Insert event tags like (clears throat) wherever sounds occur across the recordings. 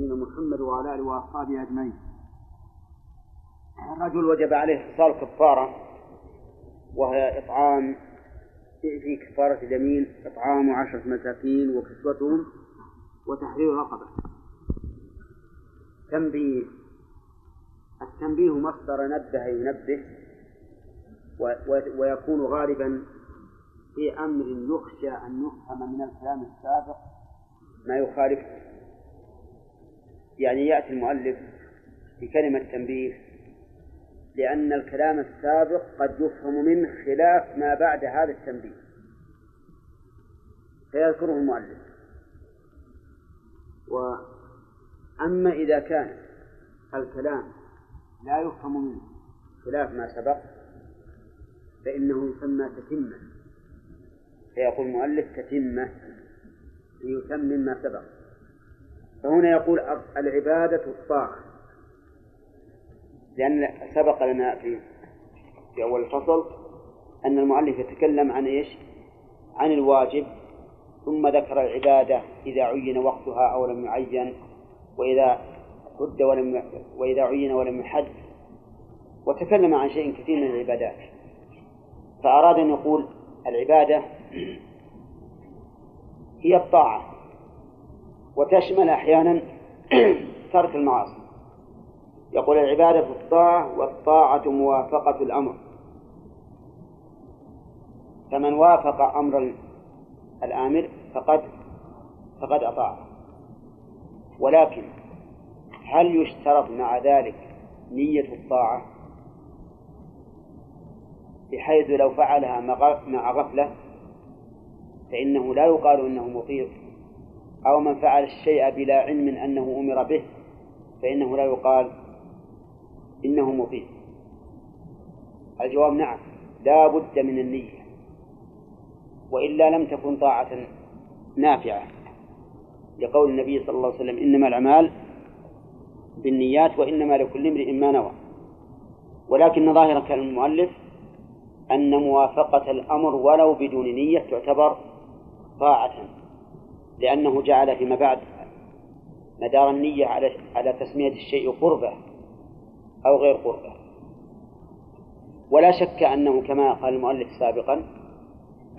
نبينا محمد وعلى آله وأصحابه أجمعين. الرجل وجب عليه اتصال كفارة وهي إطعام في كفارة اليمين إطعام عشرة مساكين وكسوتهم وتحرير رقبة. تنبيه التنبيه مصدر نبه ينبه ويكون غالبا في أمر يخشى أن يفهم من الكلام السابق ما يخالفه. يعني يأتي المؤلف بكلمة تنبيه لأن الكلام السابق قد يفهم منه خلاف ما بعد هذا التنبيه. فيذكره المؤلف. وأما إذا كان الكلام لا يفهم منه خلاف ما سبق فإنه يسمى تتمة. فيقول المؤلف تتمة ليتمم ما سبق. فهنا يقول العبادة الطاعة. لأن سبق لنا في في أول الفصل أن المؤلف يتكلم عن إيش؟ عن الواجب ثم ذكر العبادة إذا عين وقتها أو لم يعين وإذا حد ولم وإذا عين ولم يحد. وتكلم عن شيء كثير من العبادات. فأراد أن يقول العبادة (clears throat) هي الطاعة. وتشمل أحيانا (clears throat) ترك المعاصي. يقول العبادة الطاعة والطاعة موافقة الأمر. فمن وافق أمر الآمر فقد فقد أطاع. ولكن هل يشترط مع ذلك نية الطاعة؟ بحيث لو فعلها مع غفلة فإنه لا يقال إنه مطيع. أو من فعل الشيء بلا علم أنه أمر به فإنه لا يقال إنه مطيع الجواب نعم لا بد من النية وإلا لم تكن طاعة نافعة. لقول النبي صلى الله عليه وسلم إنما الأعمال بالنيات وإنما لكل امرئ ما نوى. ولكن ظاهر كلام المؤلف أن موافقة الأمر ولو بدون نية تعتبر طاعة. لأنه جعل فيما بعد مدار النية على على تسمية الشيء قربة أو غير قربة. ولا شك أنه كما قال المؤلف سابقا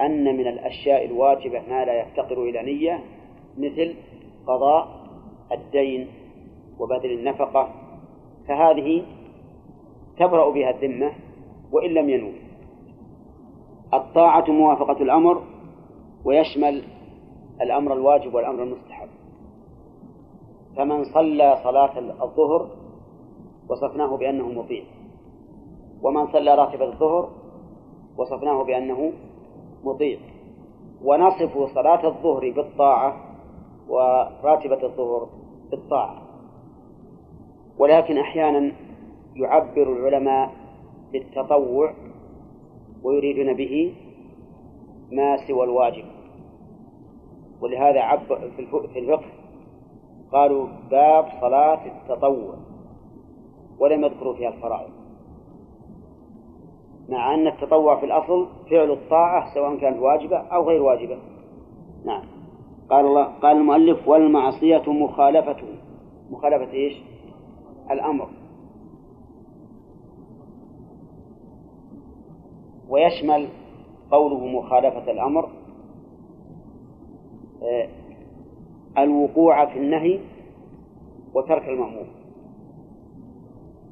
أن من الأشياء الواجبة ما لا يفتقر إلى نية مثل قضاء الدين وبذل النفقة. فهذه تبرأ بها الذمة وإن لم ينوي الطاعة موافقة الأمر ويشمل الأمر الواجب والأمر المستحب. فمن صلى صلاة الظهر وصفناه بأنه مطيع ومن صلى راتب الظهر وصفناه بأنه مطيع ونصف صلاة الظهر بالطاعة وراتبة الظهر بالطاعة. ولكن أحيانا يعبر العلماء بالتطوع ويريدون به ما سوى الواجب. ولهذا عب في الفقه قالوا باب صلاة التطوع ولم يذكروا فيها الفرائض. مع أن التطوع في الأصل فعل الطاعة سواء كانت واجبة أو غير واجبة. نعم. قال الله قال المؤلف والمعصية مخالفته مخالفة إيش؟ الأمر. ويشمل قوله مخالفة الأمر الوقوع في النهي وترك المأمور.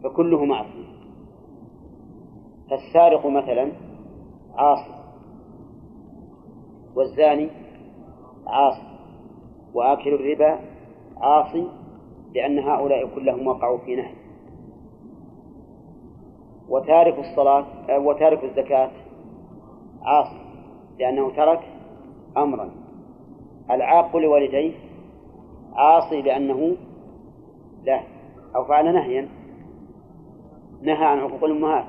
فكله معصية. فالسارق مثلا عاصي والزاني عاصي وآكل الربا عاصي لأن هؤلاء كلهم وقعوا في نهي. وتارك الصلاة آه، وتارك الزكاة عاصي لأنه ترك أمرا. العاق لوالديه عاصي لأنه لا أو فعل نهيا نهى عن عقوق الأمهات.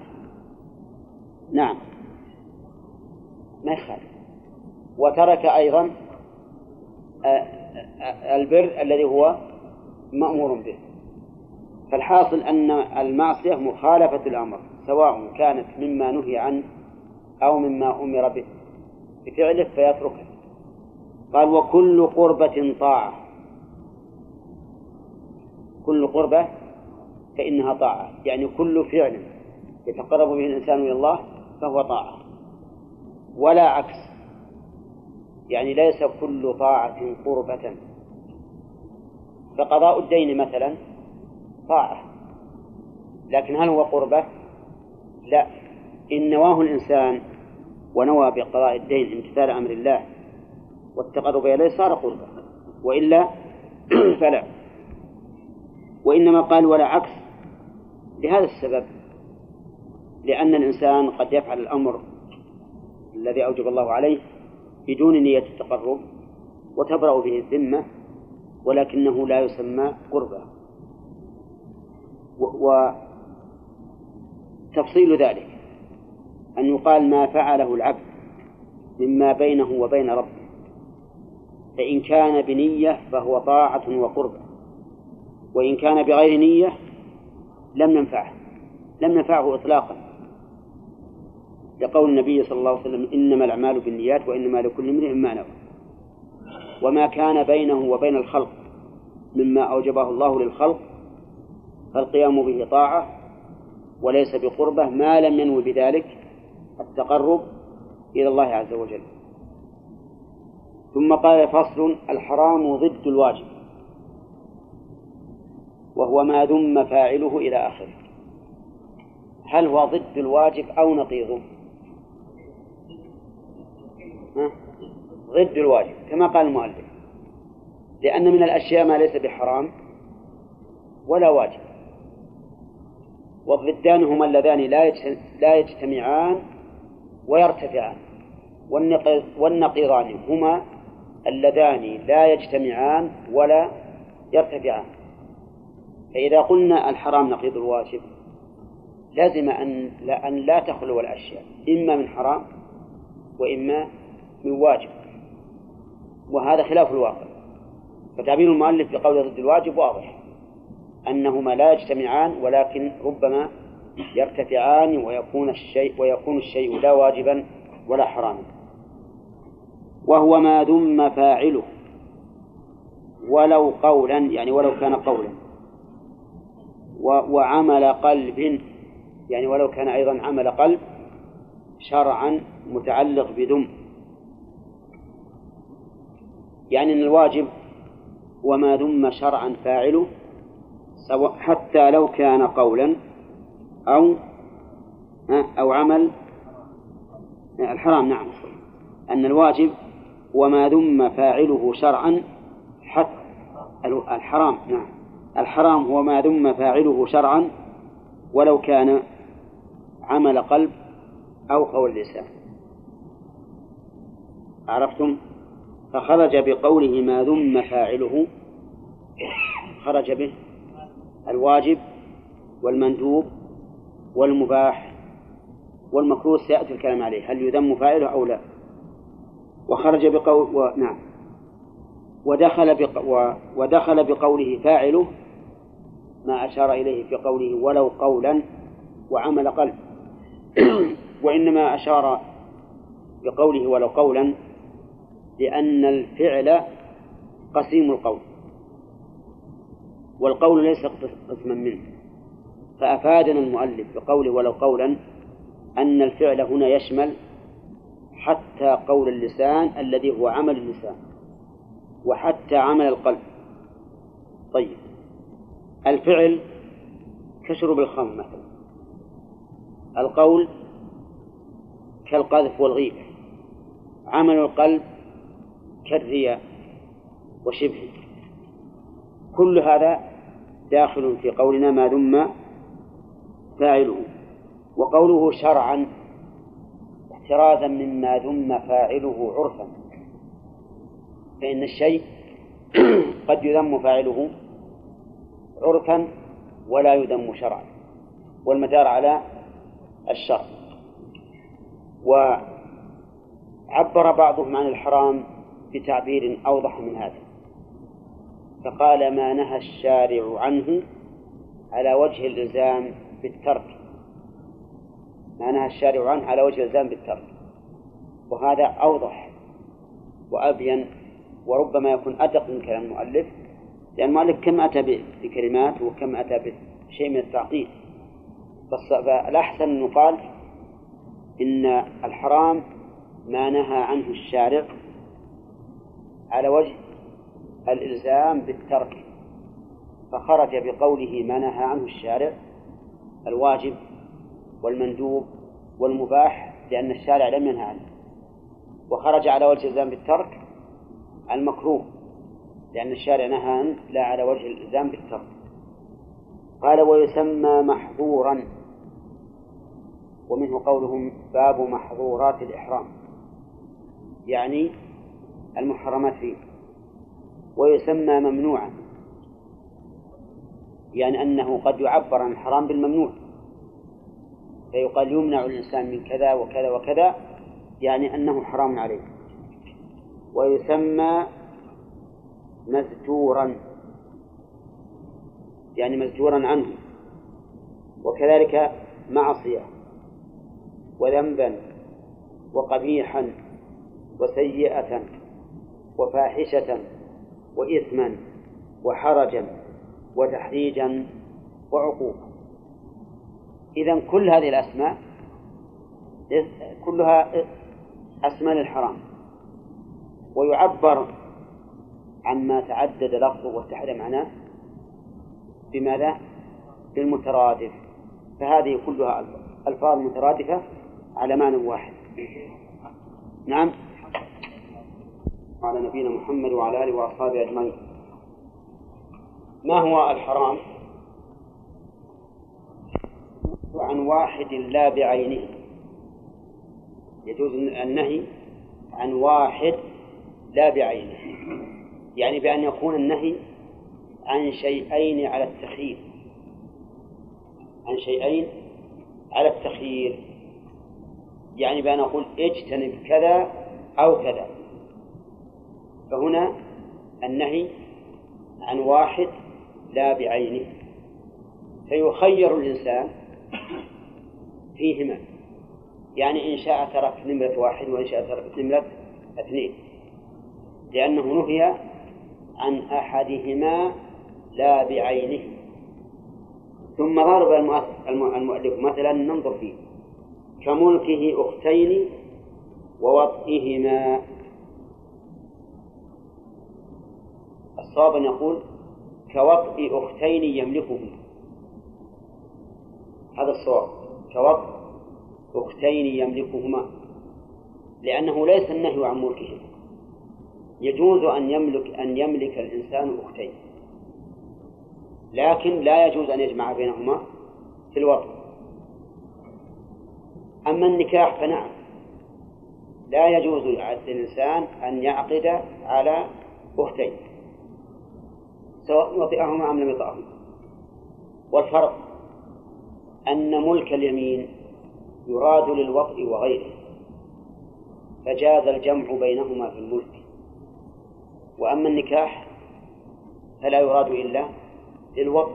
نعم. ما يخالف. وترك أيضا آه، آه، البر الذي هو مأمور به. فالحاصل أن المعصية مخالفة الأمر سواء كانت مما نهي عنه أو مما أمر به. بفعله فيتركه. قال وكل قربة طاعة. كل قربة فإنها طاعة. يعني كل فعل يتقرب به الإنسان إلى الله فهو طاعة. ولا عكس. يعني ليس كل طاعة قربة. فقضاء الدين مثلا طاعة. لكن هل هو قربة؟ لا. إن نواه الإنسان ونوى بقضاء الدين امتثال أمر الله والتقرب إليه صار قربة وإلا (clears throat) فلا. وإنما قال ولا عكس لهذا السبب لأن الإنسان قد يفعل الأمر الذي أوجب الله عليه بدون نية التقرب وتبرأ به الذمة ولكنه لا يسمى قربة وتفصيل ذلك أن يقال ما فعله العبد مما بينه وبين ربه. فإن كان بنية فهو طاعة وقربة وإن كان بغير نية لم ننفعه لم ننفعه إطلاقا. لقول النبي صلى الله عليه وسلم إنما الأعمال بالنيات وإنما لكل امرئ ما نوى. وما كان بينه وبين الخلق مما أوجبه الله للخلق فالقيام به طاعة وليس بقربة ما لم ينوي بذلك التقرب إلى الله عز وجل. ثم قال فصل الحرام ضد الواجب وهو ما ذم فاعله إلى آخره. هل هو ضد الواجب أو نقيضه؟ ها؟ ضد الواجب كما قال المؤلف. لأن من الأشياء ما ليس بحرام ولا واجب. والضدان هما اللذان لا يجتمعان ويرتفعان والنقيضان هما اللذان لا يجتمعان ولا يرتفعان. فإذا قلنا الحرام نقيض الواجب لازم أن لا, أن لا تخلو الأشياء إما من حرام وإما من واجب. وهذا خلاف الواقع. فتعبير المؤلف بقول ضد الواجب واضح أنهما لا يجتمعان ولكن ربما يرتفعان ويكون الشيء ويكون الشيء لا واجبا ولا حراما. وهو ما ذم فاعله. ولو قولا يعني ولو كان قولا. وعمل قلب يعني ولو كان أيضا عمل قلب شرعا متعلق بذم. يعني أن الواجب وما ذم شرعا فاعله سواء حتى لو كان قولا أو أو عمل الحرام نعم. أن الواجب وما ذم فاعله شرعا حتى الحرام نعم. الحرام هو ما ذم فاعله شرعا ولو كان عمل قلب أو قول لسان. عرفتم؟ فخرج بقوله ما ذم فاعله خرج به الواجب والمندوب والمباح والمكروه سيأتي الكلام عليه. هل يذم فاعله أو لا؟ وخرج بقول و... نعم. ودخل بق... و... ودخل بقوله فاعله ما أشار إليه في قوله ولو قولا وعمل قلب. (clears throat) وإنما أشار بقوله ولو قولا لأن الفعل قسيم القول. والقول ليس قسما منه. فأفادنا المؤلف بقوله ولو قولا أن الفعل هنا يشمل حتى قول اللسان الذي هو عمل اللسان وحتى عمل القلب. طيب. الفعل كشرب الخمر مثلا. القول كالقذف والغيبة عمل القلب كالرياء وشبهه. كل هذا داخل في قولنا ما ذم فاعله وقوله شرعا احترازا مما ذم فاعله عرفا. فإن الشيء (clears throat) قد يذم فاعله عرفا ولا يذم شرعا. والمدار على الشرع. وعبر بعضهم عن الحرام بتعبير أوضح من هذا. فقال ما نهى الشارع عنه على وجه الإلزام بالترك ما نهى الشارع عنه على وجه الإلزام بالترك. وهذا أوضح وأبين وربما يكون أدق من كلام المؤلف لأن المؤلف كم أتى بكلمات وكم أتى بشيء من التعطيل فالأحسن أن يقال إن الحرام ما نهى عنه الشارع على وجه الإلزام بالترك. فخرج بقوله ما نهى عنه الشارع الواجب والمندوب والمباح لأن الشارع لم ينهى عنه. وخرج على وجه الإلزام بالترك المكروه لأن الشارع نهى عنه لا على وجه الإلزام بالترك. قال ويسمى محظورا. ومنه قولهم باب محظورات الإحرام. يعني المحرمات فيه. ويسمى ممنوعا يعني أنه قد يعبر عن الحرام بالممنوع. فيقال يمنع الإنسان من كذا وكذا وكذا يعني أنه حرام عليه. ويسمى مزجورا يعني مزجورا عنه. وكذلك معصية وذنبا وقبيحا وسيئة وفاحشة وإثما وحرجا وتحريجا وعقوبة. إذا كل هذه الأسماء كلها أسماء للحرام. ويعبر عما تعدد لفظه واتحد معناه بماذا؟ بالمترادف. فهذه كلها ألفاظ مترادفة على معنى واحد. نعم. على نبينا محمد وعلى آله وأصحابه أجمعين. ما هو الحرام؟ عن واحد لا بعينه. يجوز النهي عن واحد لا بعينه. يعني بأن يكون النهي عن شيئين على التخيير. عن شيئين على التخيير. يعني بأن أقول اجتنب كذا أو كذا. فهنا النهي عن واحد لا بعينه. فيخير الإنسان فيهما. يعني إن شاء ترك نمرة واحد وإن شاء ترك نمرة اثنين. لأنه نهي عن أحدهما لا بعينه. ثم ضرب المؤلف مثلا ننظر فيه. كملكه أختين ووطئهما. الصواب أن يقول كوطئ أختين يملكهما هذا الصواب. كوطئ أختين يملكهما لأنه ليس النهي عن ملكهما. يجوز أن يملك أن يملك الإنسان أختين لكن لا يجوز أن يجمع بينهما في الوطن. أما النكاح فنعم لا يجوز للإنسان أن يعقد على أختين سواء وطئهما أم لم يطعهما والفرق أن ملك اليمين يراد للوطء وغيره فجاز الجمع بينهما في الملك. وأما النكاح فلا يراد إلا للوطء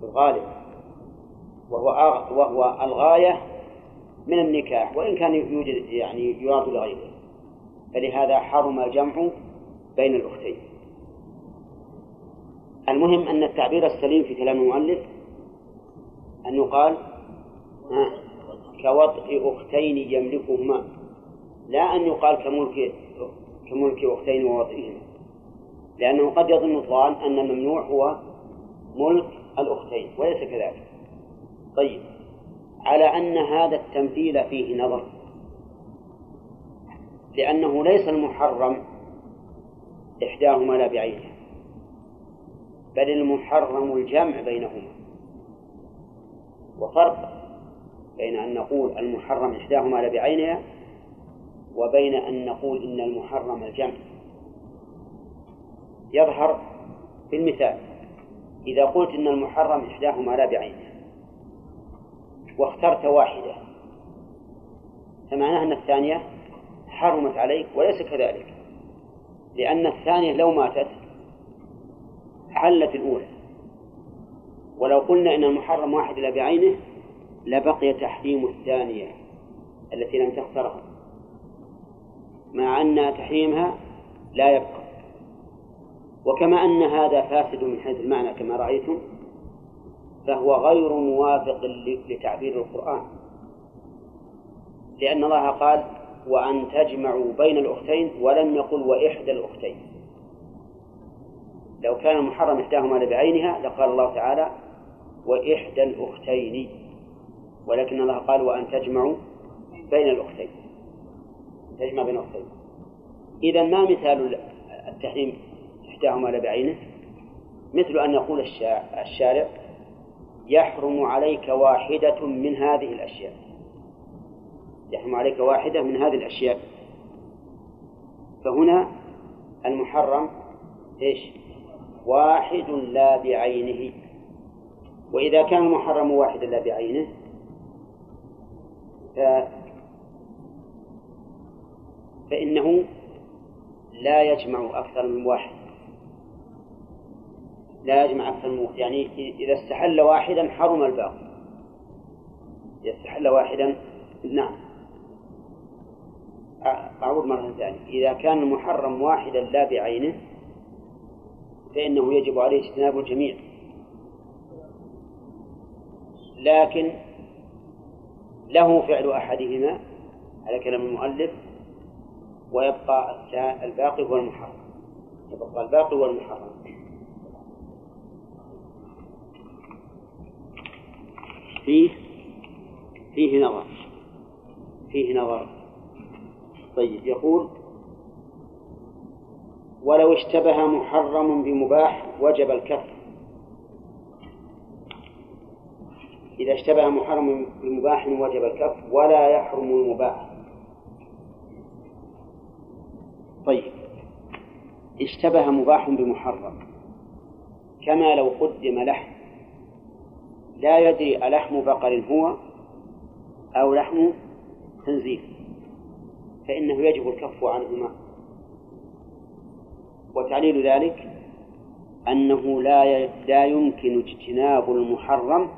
في الغالب وهو وهو الغاية من النكاح وإن كان يوجد يعني يراد لغيره. فلهذا حرم الجمع بين الأختين. المهم أن التعبير السليم في كلام المؤلف أن يقال كوطئ أختين يملكهما. لا أن يقال كملك كملك أختين ووطئهما. لأنه قد يظن الظان أن الممنوع هو ملك الأختين وليس كذلك. طيب على أن هذا التمثيل فيه نظر. لأنه ليس المحرم إحداهما لا بعينها بل المحرم الجمع بينهما. وفرق بين أن نقول المحرم إحداهما لا بعينها وبين أن نقول إن المحرم الجمع. يظهر في المثال إذا قلت إن المحرم إحداهما لا بعينها واخترت واحدة فمعناه أن الثانية حرمت عليك وليس كذلك لأن الثانية لو ماتت حلت الأولى. ولو قلنا إن المحرم واحد لا بعينه لبقي تحريم الثانية التي لم تخترها. مع أن تحريمها لا يبقى. وكما أن هذا فاسد من حيث المعنى كما رأيتم فهو غير موافق لتعبير القرآن. لأن الله قال وأن تجمعوا بين الأختين ولم يقل وإحدى الأختين لو كان محرم إحداهما بعينها لقال الله تعالى وإحدى الأختين. ولكن الله قال وأن تجمعوا بين الأختين. تجمع بين الأختين. إذا ما مثال التحريم إحداهما لا بعينه مثل أن يقول الشارع يحرم عليك واحدة من هذه الأشياء. يحرم عليك واحدة من هذه الأشياء. فهنا المحرم إيش؟ واحد لا بعينه. وإذا كان المحرم واحدا لا بعينه ف... فإنه لا يجمع أكثر من واحد. لا يجمع أكثر من واحد. يعني إذا استحل واحدا حرم الباقي. إذا استحل واحدا نعم. أعود مرة ثانية. إذا كان المحرم واحدا لا بعينه فإنه يجب عليه اجتناب الجميع. لكن له فعل أحدهما على كلام المؤلف ويبقى الباقي هو المحرم. يبقى الباقي هو المحرم. فيه فيه نظر. فيه نظر. طيب يقول ولو اشتبه محرم بمباح وجب الكف إذا اشتبه محرم بمباح وجب الكف ولا يحرم المباح. طيب. اشتبه مباح بمحرم. كما لو قدم لحم. لا يدري ألحم بقر هو أو لحم خنزير. فإنه يجب الكف عنهما. وتعليل ذلك أنه لا لا يمكن اجتناب المحرم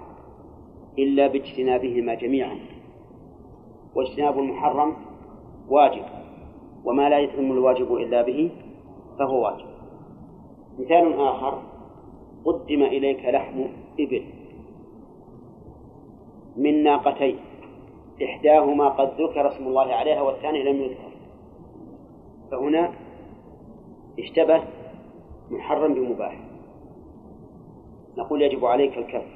إلا باجتنابهما جميعا. واجتناب المحرم واجب وما لا يتم الواجب إلا به فهو واجب. مثال آخر قدم إليك لحم إبل من ناقتين إحداهما قد ذكر اسم الله عليها والثاني لم يذكر. فهنا اشتبه محرم بمباح. نقول يجب عليك الكف.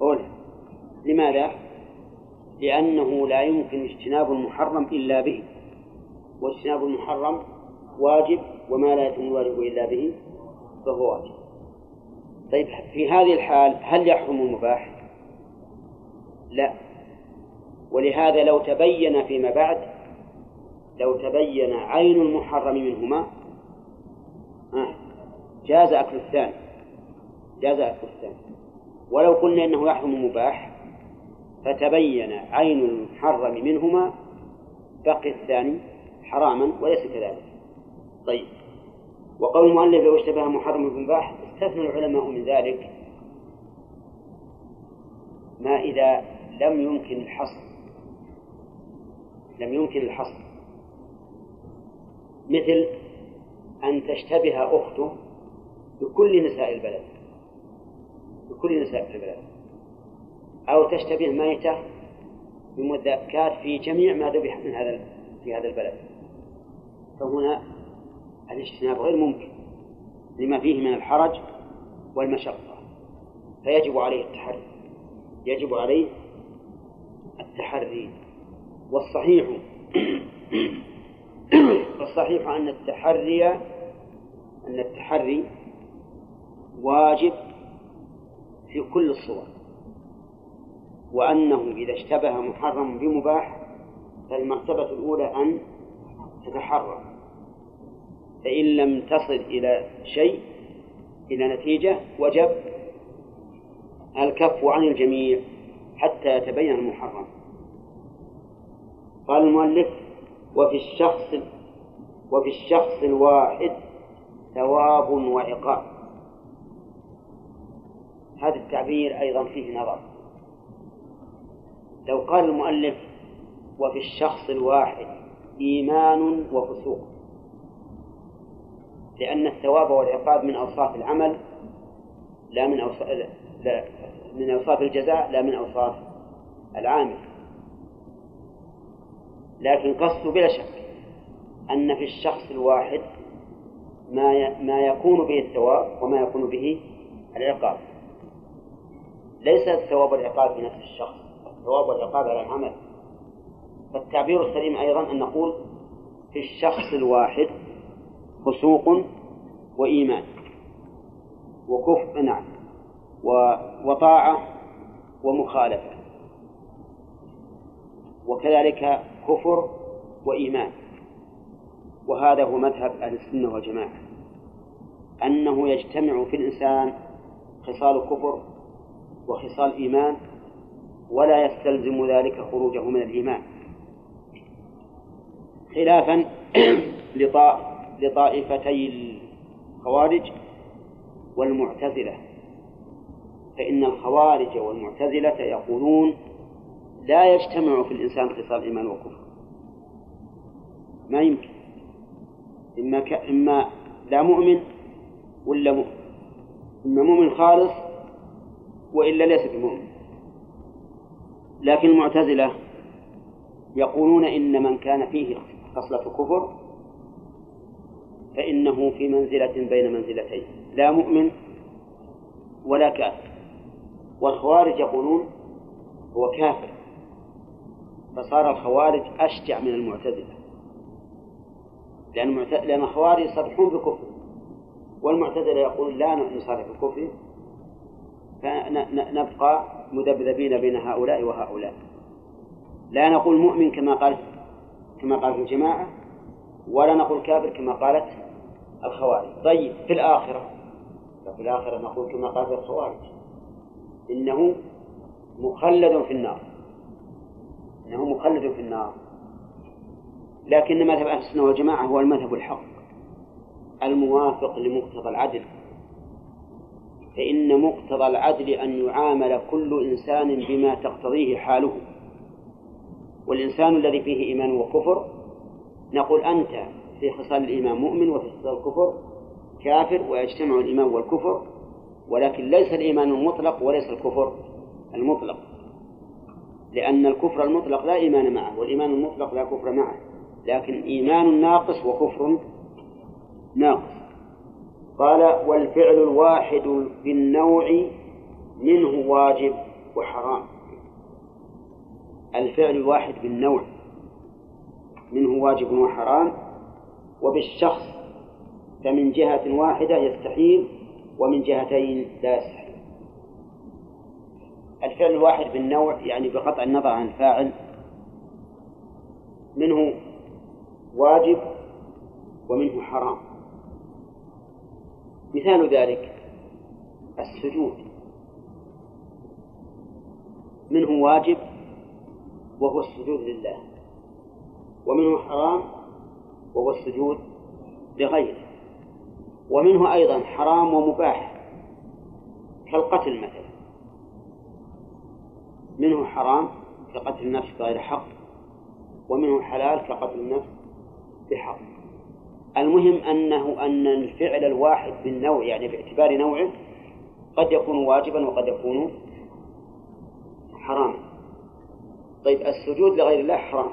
أولا لماذا؟ لأنه لا يمكن اجتناب المحرم إلا به. واجتناب المحرم واجب وما لا يتم الواجب إلا به فهو واجب. طيب في هذه الحال هل يحرم المباح؟ لا. ولهذا لو تبين فيما بعد لو تبين عين المحرم منهما جاز أكل الثاني. جاز أكل الثاني. ولو قلنا إنه يحرم مباح فتبين عين المحرم منهما بقي الثاني حراما وليس كذلك. طيب. وقول المؤلف لو اشتبه محرم بمباح استثنى العلماء من ذلك ما إذا لم يمكن الحصر لم يمكن الحصر. مثل أن تشتبه أخته بكل نساء البلد. بكل نساء البلد. أو تشتبه ميتة بمذكات في جميع ما ذبح من هذا في هذا البلد. فهنا الاجتناب غير ممكن لما فيه من الحرج والمشقة. فيجب عليه التحري. يجب عليه التحري. والصحيح (clears throat) والصحيح أن التحري أن التحري واجب في كل الصور. وأنه إذا اشتبه محرم بمباح فالمرتبة الأولى أن تتحرى فإن لم تصل إلى شيء إلى نتيجة وجب الكف عن الجميع حتى يتبين المحرم. قال المؤلف وفي الشخص وفي الشخص الواحد ثواب وعقاب. هذا التعبير أيضا فيه نظر. لو قال المؤلف وفي الشخص الواحد إيمان وفسوق لأن الثواب والعقاب من أوصاف العمل لا من أوصاف لا من أوصاف الجزاء لا من أوصاف العامل. لكن قصد بلا شك أن في الشخص الواحد ما ما يكون به الثواب وما يكون به العقاب. ليس الثواب والعقاب في نفس الشخص الثواب والعقاب على العمل. فالتعبير السليم أيضا أن نقول في الشخص الواحد فسوق وإيمان وكفر نعم وطاعة ومخالفة. وكذلك كفر وإيمان. وهذا هو مذهب أهل السنة والجماعة. أنه يجتمع في الإنسان خصال كفر وخصال إيمان ولا يستلزم ذلك خروجه من الإيمان. خلافا (clears throat) لطائفتي الخوارج والمعتزلة. فإن الخوارج والمعتزلة يقولون لا يجتمع في الإنسان خصال إيمان وكفر. ما يمكن. إما ك... إما لا مؤمن ولا مؤمن. إما مؤمن خالص وإلا ليس بمؤمن. لكن المعتزلة يقولون إن من كان فيه خصلة كفر فإنه في منزلة بين منزلتين لا مؤمن ولا كافر. والخوارج يقولون هو كافر فصار الخوارج أشجع من المعتزلة. لأن لأن الخوارج يصرحون بكفر والمعتزلة يقول لا نصرح بكفر فنبقى مذبذبين بين هؤلاء وهؤلاء. لا نقول مؤمن كما قال كما قال في الجماعة ولا نقول كافر كما قالت الخوارج. طيب في الآخرة في الآخرة نقول كما قال الخوارج إنه مخلد في النار. إنه مخلد في النار. لكن مذهب أهل السنة والجماعة هو المذهب الحق الموافق لمقتضى العدل. فإن مقتضى العدل أن يعامل كل إنسان بما تقتضيه حاله. والإنسان الذي فيه إيمان وكفر نقول أنت في خصال الإيمان مؤمن وفي خصال الكفر كافر ويجتمع الإيمان والكفر ولكن ليس الإيمان المطلق وليس الكفر المطلق. لأن الكفر المطلق لا إيمان معه والإيمان المطلق لا كفر معه لكن إيمان ناقص وكفر ناقص. قال والفعل الواحد بالنوع منه واجب وحرام. الفعل الواحد بالنوع منه واجب وحرام وبالشخص فمن جهة واحدة يستحيل ومن جهتين لا يستحيل. الفعل الواحد بالنوع يعني بقطع النظر عن الفاعل منه واجب ومنه حرام. مثال ذلك السجود. منه واجب وهو السجود لله. ومنه حرام وهو السجود لغيره. ومنه أيضا حرام ومباح كالقتل مثلا. منه حرام كقتل النفس بغير حق ومنه حلال كقتل النفس بحق. المهم أنه أن الفعل الواحد بالنوع يعني باعتبار نوعه قد يكون واجبا وقد يكون حراما. طيب السجود لغير الله حرام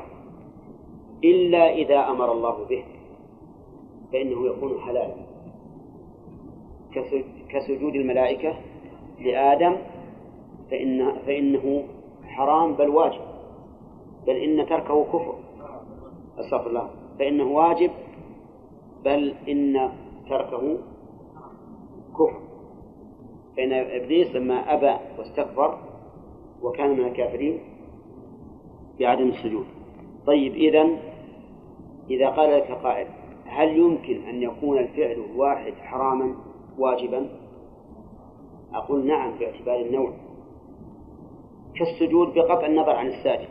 إلا إذا أمر الله به فإنه يكون حلالا كسجود الملائكة لآدم فإن فإنه حرام بل واجب بل إن تركه كفر. أستغفر الله. فإنه واجب بل إن تركه كفر. فإن إبليس لما أبى واستكبر وكان من الكافرين بعدم السجود. طيب إذا إذا قال لك قائل هل يمكن أن يكون الفعل الواحد حراما واجبا؟ أقول نعم باعتبار النوع. كالسجود بقطع النظر عن الساجد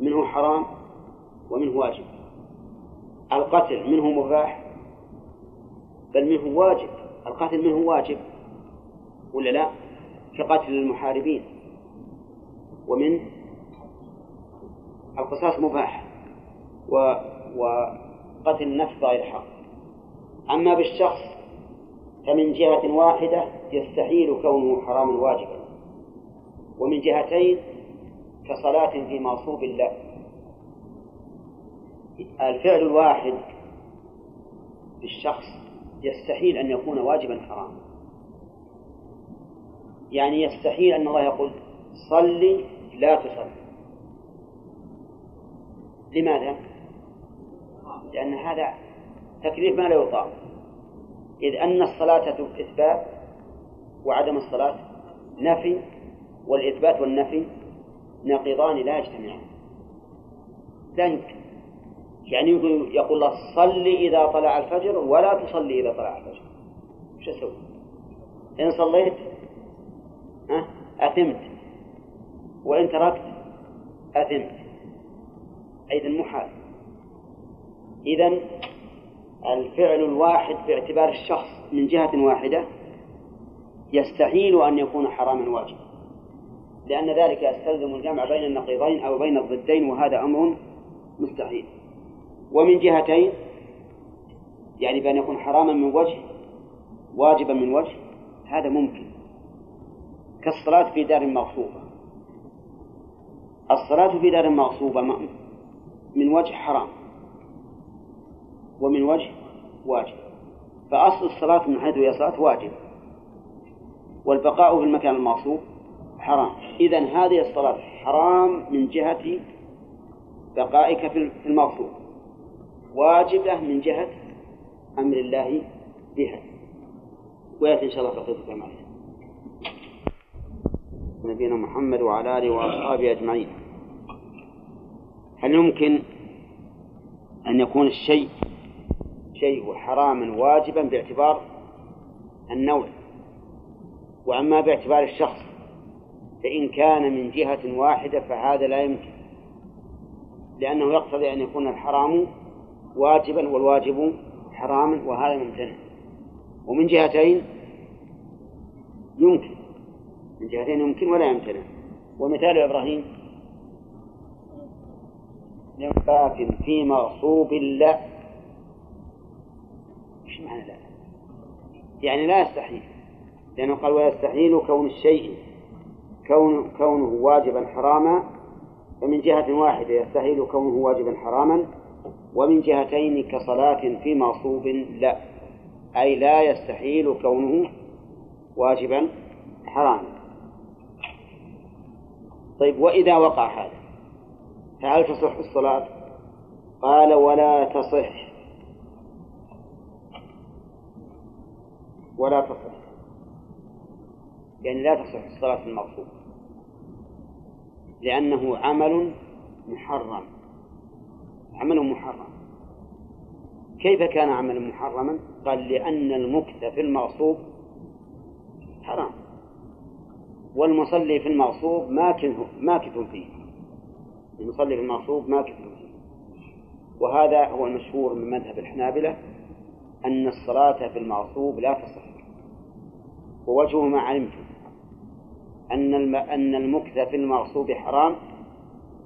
منه حرام ومنه واجب. القتل منه مباح بل منه واجب. القتل منه واجب ولا لا؟ كقتل المحاربين. ومن القصاص مباح و وقتل النفس غير حق. أما بالشخص فمن جهة واحدة يستحيل كونه حراما واجبا ومن جهتين كصلاة في مغصوب الله. الفعل الواحد بالشخص يستحيل أن يكون واجبا حراما. يعني يستحيل أن الله يقول صلي لا تصلي. لماذا؟ لأن هذا تكليف ما لا يطاق. إذ أن الصلاة إثبات وعدم الصلاة نفي والإثبات والنفي ناقضان لا يجتمعان. لا يمكن يعني يقول الله صل إذا طلع الفجر ولا تصلي إذا طلع الفجر. وش أسوي؟ إن صليت أثمت. وإن تركت أثمت. أيضا محال إذا الفعل الواحد باعتبار الشخص من جهة واحدة يستحيل أن يكون حراما واجبا. لأن ذلك يستلزم الجمع بين النقيضين أو بين الضدين وهذا أمر مستحيل. ومن جهتين يعني بأن يكون حراما من وجه واجبا من وجه هذا ممكن. كالصلاة في دار مغصوبة. الصلاة في دار مغصوبة من وجه حرام ومن وجه واجب. فأصل الصلاة من حيث هي صلاة واجب. والبقاء في المكان المغصوب حرام. إذا هذه الصلاة حرام من جهة بقائك في المغصوب. واجبة من جهة أمر الله بها. ويأتي إن شاء الله بقية الكلام نبينا محمد وعلى آله وأصحابه أجمعين. هل يمكن أن يكون الشيء شيء حراما واجبا باعتبار النوع؟ وأما باعتبار الشخص فإن كان من جهة واحدة فهذا لا يمكن لأنه يقتضي أن يكون الحرام واجبا والواجب حراما وهذا ممتنع. ومن جهتين يمكن من جهتين يمكن ولا يمتنع. ومثال إبراهيم. ينفاك في مغصوب لا إيش معنى لا؟ يعني لا يستحيل لأنه قال ويستحيل كون الشيء كون كونه واجبا حراما. فمن جهة واحدة يستحيل كونه واجبا حراما. ومن جهتين كصلاة في مغصوب لا. أي لا يستحيل كونه واجبا حراما. طيب وإذا وقع هذا فهل تصح الصلاة؟ قال ولا تصح. ولا تصح. يعني لا تصح الصلاة المغصوب لأنه عمل محرم. عمل محرم. كيف كان عملا محرما؟ قال لأن المكث في المغصوب حرام. والمصلي في المغصوب ماكث ماكث فيه. المصلي في المغصوب ماكث فيه. وهذا هو المشهور من مذهب الحنابلة أن الصلاة في المغصوب لا تصح. ووجهه ما علمتم أن أن المكث في المغصوب حرام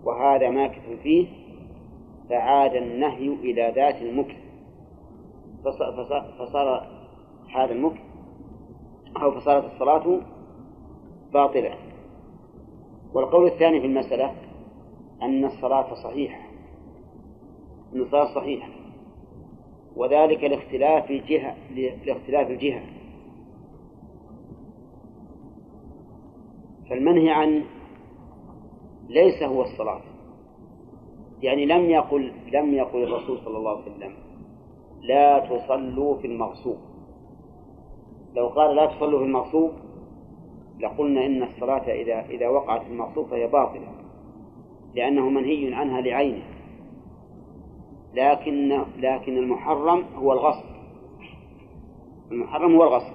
وهذا ماكث فيه. فعاد النهي إلى ذات المكث فصار هذا المكث أو فصارت الصلاة باطلة. والقول الثاني في المسألة أن الصلاة صحيحة. أن الصلاة صحيحة. وذلك لاختلاف جهة لاختلاف الجهة. فالمنهي عنه ليس هو الصلاة. يعني لم يقل لم يقل الرسول صلى الله عليه وسلم لا تصلوا في المغصوب. لو قال لا تصلوا في المغصوب لقلنا إن الصلاة إذا إذا وقعت في المغصوب فهي باطلة لأنه منهي عنها لعينه. لكن لكن المحرم هو الغصب. المحرم هو الغصب.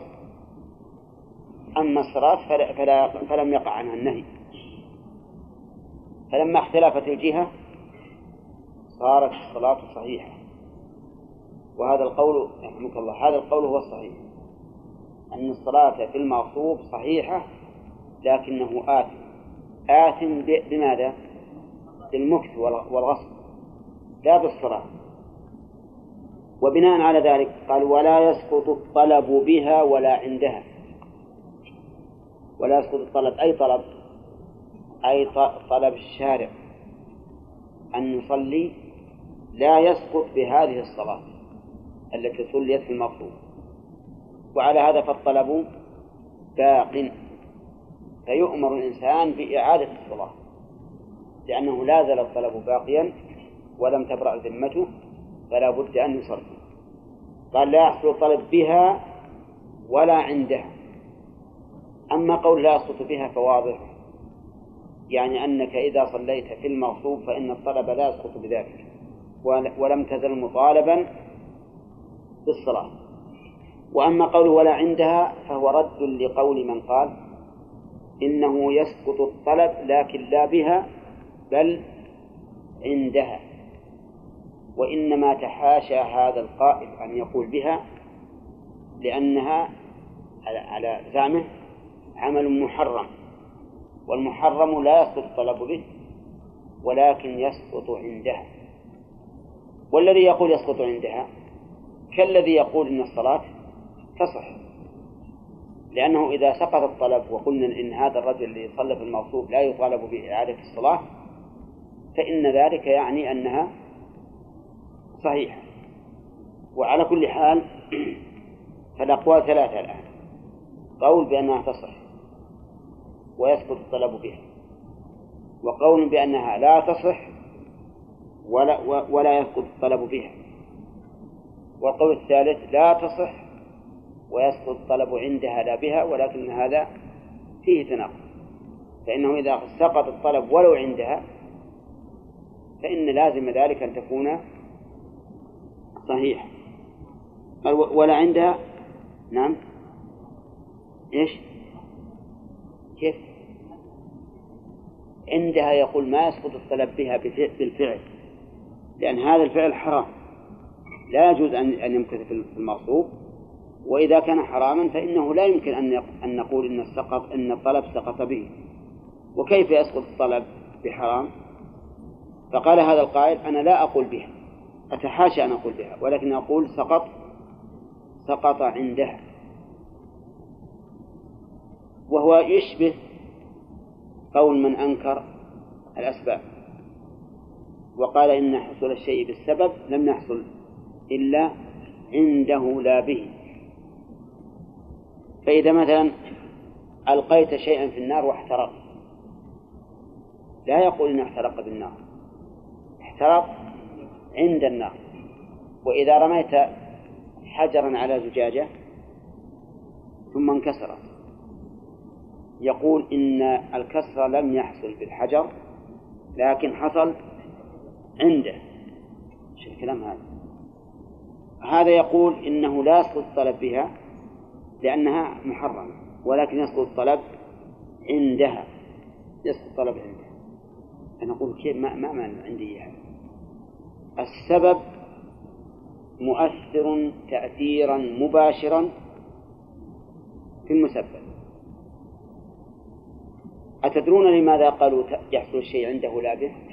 أما الصلاة فلا فلا فلم يقع عنها النهي. فلما اختلفت الجهة صارت الصلاة صحيحة. وهذا القول رحمك الله هذا القول هو الصحيح. أن الصلاة في المغصوب صحيحة لكنه آثم. آثم بماذا؟ بالمكث والغصب. لا بالصلاة. وبناء على ذلك قال ولا يسقط الطلب بها ولا عندها. ولا يسقط الطلب. أي طلب؟ أي طلب الشارع. أن نصلي لا يسقط بهذه الصلاة التي صليت في المفروض. وعلى هذا فالطلب باق. فيؤمر الإنسان بإعادة الصلاة لأنه لا زال الطلب باقيا ولم تبرأ ذمته فلا بد أن يصلي. قال لا يحصل الطلب بها ولا عندها. أما قول لا يسقط بها فواضح يعني أنك إذا صليت في المغصوب فإن الطلب لا يسقط بذلك. ولم تزل مطالبا بالصلاة. وأما قوله ولا عندها فهو رد لقول من قال إنه يسقط الطلب لكن لا بها بل عندها. وإنما تحاشى هذا القائل أن يقول بها لأنها على زعمه عمل محرم والمحرم لا يسقط الطلب به ولكن يسقط عندها. والذي يقول يسقط عندها كالذي يقول إن الصلاة تصح. لأنه إذا سقط الطلب وقلنا إن هذا الرجل الذي صلى في المغصوب لا يطالب بإعادة الصلاة فإن ذلك يعني أنها صحيحة. وعلى كل حال (clears throat) فالأقوال ثلاثة الآن. قول بأنها تصح ويسقط الطلب بها وقول بأنها لا تصح ولا, ولا يسقط الطلب بها والقول الثالث لا تصح ويسقط الطلب عندها لا بها ولكن هذا فيه تناقض. فإنه إذا سقط الطلب ولو عندها فإن لازم ذلك أن تكون صحيحة. ولا عندها؟ نعم. إيش؟ كيف؟ عندها يقول ما يسقط الطلب بها بالفعل. لأن هذا الفعل حرام. لا يجوز أن أن يمكث في المغصوب. وإذا كان حراما فإنه لا يمكن أن أن نقول إن السقط إن الطلب سقط به. وكيف يسقط الطلب بحرام؟ فقال هذا القائل أنا لا أقول بها. أتحاشى أن أقول بها ولكن أقول سقط سقط عنده وهو يشبه قول من أنكر الأسباب. وقال إن حصول الشيء بالسبب لم يحصل إلا عنده لا به. فإذا مثلا ألقيت شيئا في النار واحترق. لا يقول إنه احترق بالنار. احترق عند النار. وإذا رميت حجرا على زجاجة ثم انكسرت. يقول إن الكسر لم يحصل بالحجر لكن حصل عنده. شو الكلام هذا. هذا يقول إنه لا يسقط الطلب بها لأنها محرمة ولكن يسقط الطلب عندها. يسقط الطلب عندها. أنا أقول كيف؟ ما ما معنى عندي إياها. السبب مؤثر تأثيرا مباشرا في المسبب. أتدرون لماذا قالوا يحصل الشيء عنده لا به؟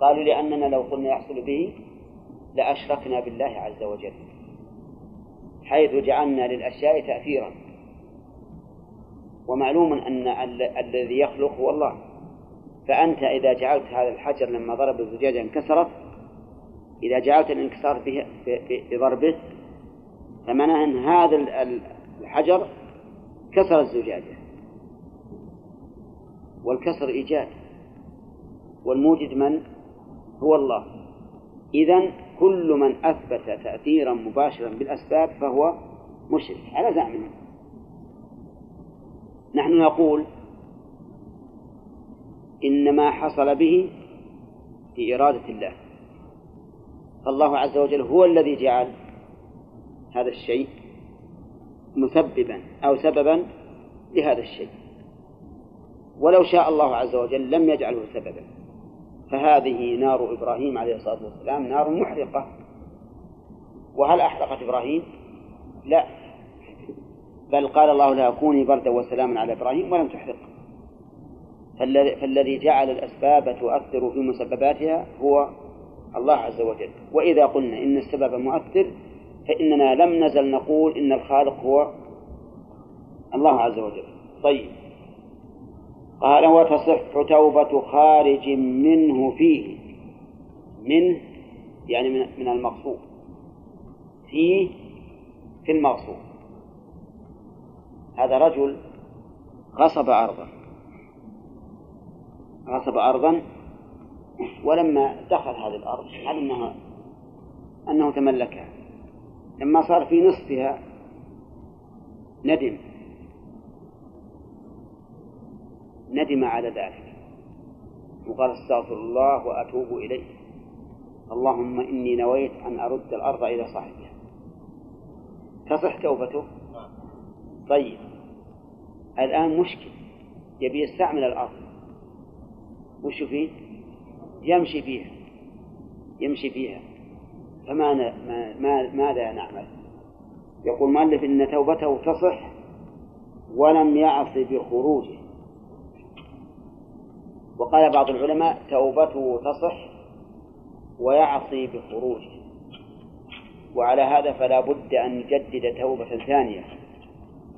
قالوا لأننا لو قلنا يحصل به لأشركنا بالله عز وجل حيث جعلنا للأشياء تأثيرا. ومعلوم أن الذي يخلق هو الله. فأنت إذا جعلت هذا الحجر لما ضرب الزجاجة انكسرت إذا جعلت الانكسار بضربه فمعناه أن هذا الحجر كسر الزجاجة والكسر إيجاد. والموجد من؟ هو الله. إذا كل من أثبت تأثيرا مباشرا بالأسباب فهو مشرك. على زعمنا نحن نقول إن ما حصل به في إرادة الله. فالله عز وجل هو الذي جعل هذا الشيء مسببا أو سببا لهذا الشيء. ولو شاء الله عز وجل لم يجعله سببا. فهذه نار إبراهيم عليه الصلاة والسلام نار محرقة. وهل أحرقت إبراهيم؟ لا. بل قال الله لها كوني بردا وسلاما على إبراهيم ولم تحرق. فالذي جعل الأسباب تؤثر في مسبباتها هو الله عز وجل. وإذا قلنا إن السبب مؤثر فإننا لم نزل نقول إن الخالق هو الله عز وجل. طيب. قال وتصح توبة خارج منه فيه. منه يعني من المقصود. فيه في المغصوب هذا رجل غصب أرضا. غصب أرضا ولما دخل هذه الأرض علم أنه أنه تملكها. لما صار في نصفها ندم. ندم على ذلك. وقال استغفر الله وأتوب إليه. اللهم إني نويت أن أرد الأرض إلى صاحبها. تصح توبته؟ طيب. الآن مشكل. يبي يستعمل الأرض. وش فيه؟ يمشي فيها. يمشي فيها. فما ما ماذا نعمل؟ يقول مؤلف إن توبته تصح ولم يعص بخروجه. وقال بعض العلماء توبته تصح ويعصي بخروجه. وعلى هذا فلا بد أن يجدد توبة ثانية.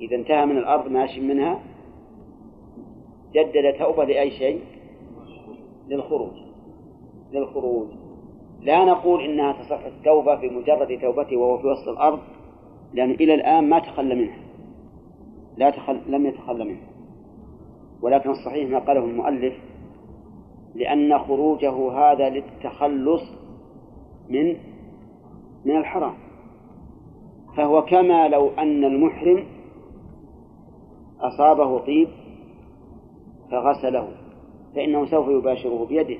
إذا انتهى من الأرض ماشي منها جدد توبة لأي شيء؟ للخروج. للخروج. لا نقول إنها تصح التوبة بمجرد توبته وهو في وسط الأرض لأن إلى الآن ما تخلى منها. لا تخل... لم يتخلى منها. ولكن الصحيح ما قاله المؤلف لأن خروجه هذا للتخلص من من الحرام. فهو كما لو أن المحرم أصابه طيب فغسله فإنه سوف يباشره بيده.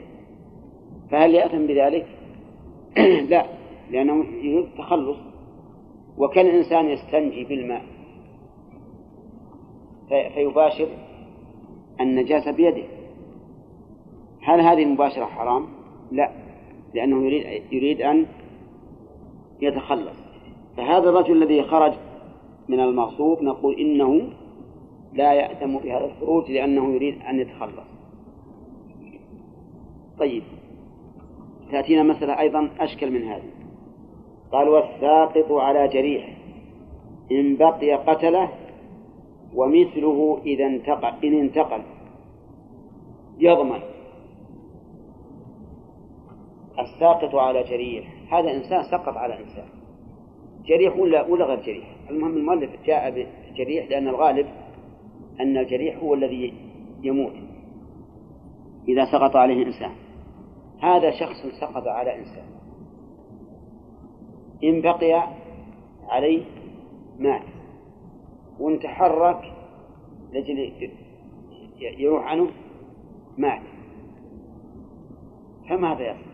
فهل يأثم بذلك؟ (clears throat) لا لأنه يريد التخلص وكان الإنسان يستنجي بالماء فيباشر النجاسة بيده. هل هذه المباشرة حرام؟ لا لأنه يريد يريد أن يتخلص. فهذا الرجل الذي خرج من المغصوب نقول إنه لا يأتم بهذا الخروج لأنه يريد أن يتخلص. طيب تأتينا مسألة أيضا أشكل من هذه. قال والساقط على جريح إن بقي قتله ومثله إذا انتقل إن انتقل يضمن الساقط على جريح. هذا إنسان سقط على إنسان. جريح ولا ولا غير جريح؟ المهم المؤلف جاء بجريح لأن الغالب أن الجريح هو الذي يموت إذا سقط عليه إنسان. هذا شخص سقط على إنسان. إن بقي عليه مات. وإن تحرك لجل يروح عنه مات. فماذا يصنع؟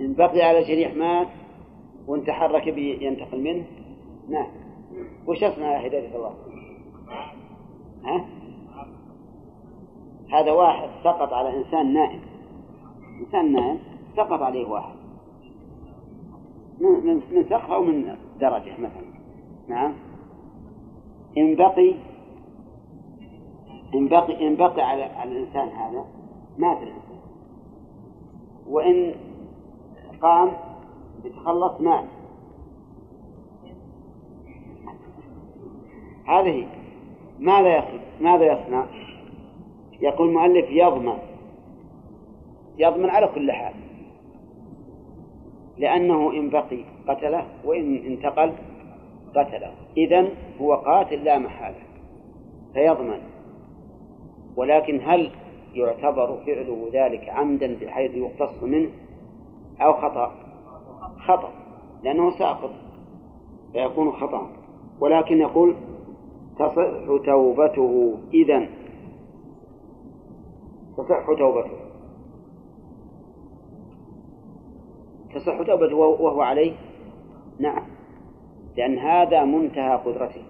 إن بقي على جريح مات وإن تحرك ينتقل منه مات وش يا هداية الله؟ ها؟ هذا واحد سقط على إنسان نائم. إنسان نائم سقط عليه واحد. من من سقف أو من درجة مثلا؟ نعم. إن بقي إن بقي إن بقي على الإنسان هذا مات الإنسان وإن قام يتخلص مات هذه ماذا يصنع؟ ماذا يصنع؟ يقول المؤلف يضمن. يضمن على كل حال. لأنه إن بقي قتله وإن انتقل قتله. إذن هو قاتل لا محالة. فيضمن. ولكن هل يعتبر فعله ذلك عمدا بحيث يقتص منه؟ أو خطأ. خطأ. لأنه ساقط. فيكون خطأ. ولكن يقول تصح توبته. إذا تصح توبته. تصح توبته وهو عليه؟ نعم. لأن هذا منتهى قدرته.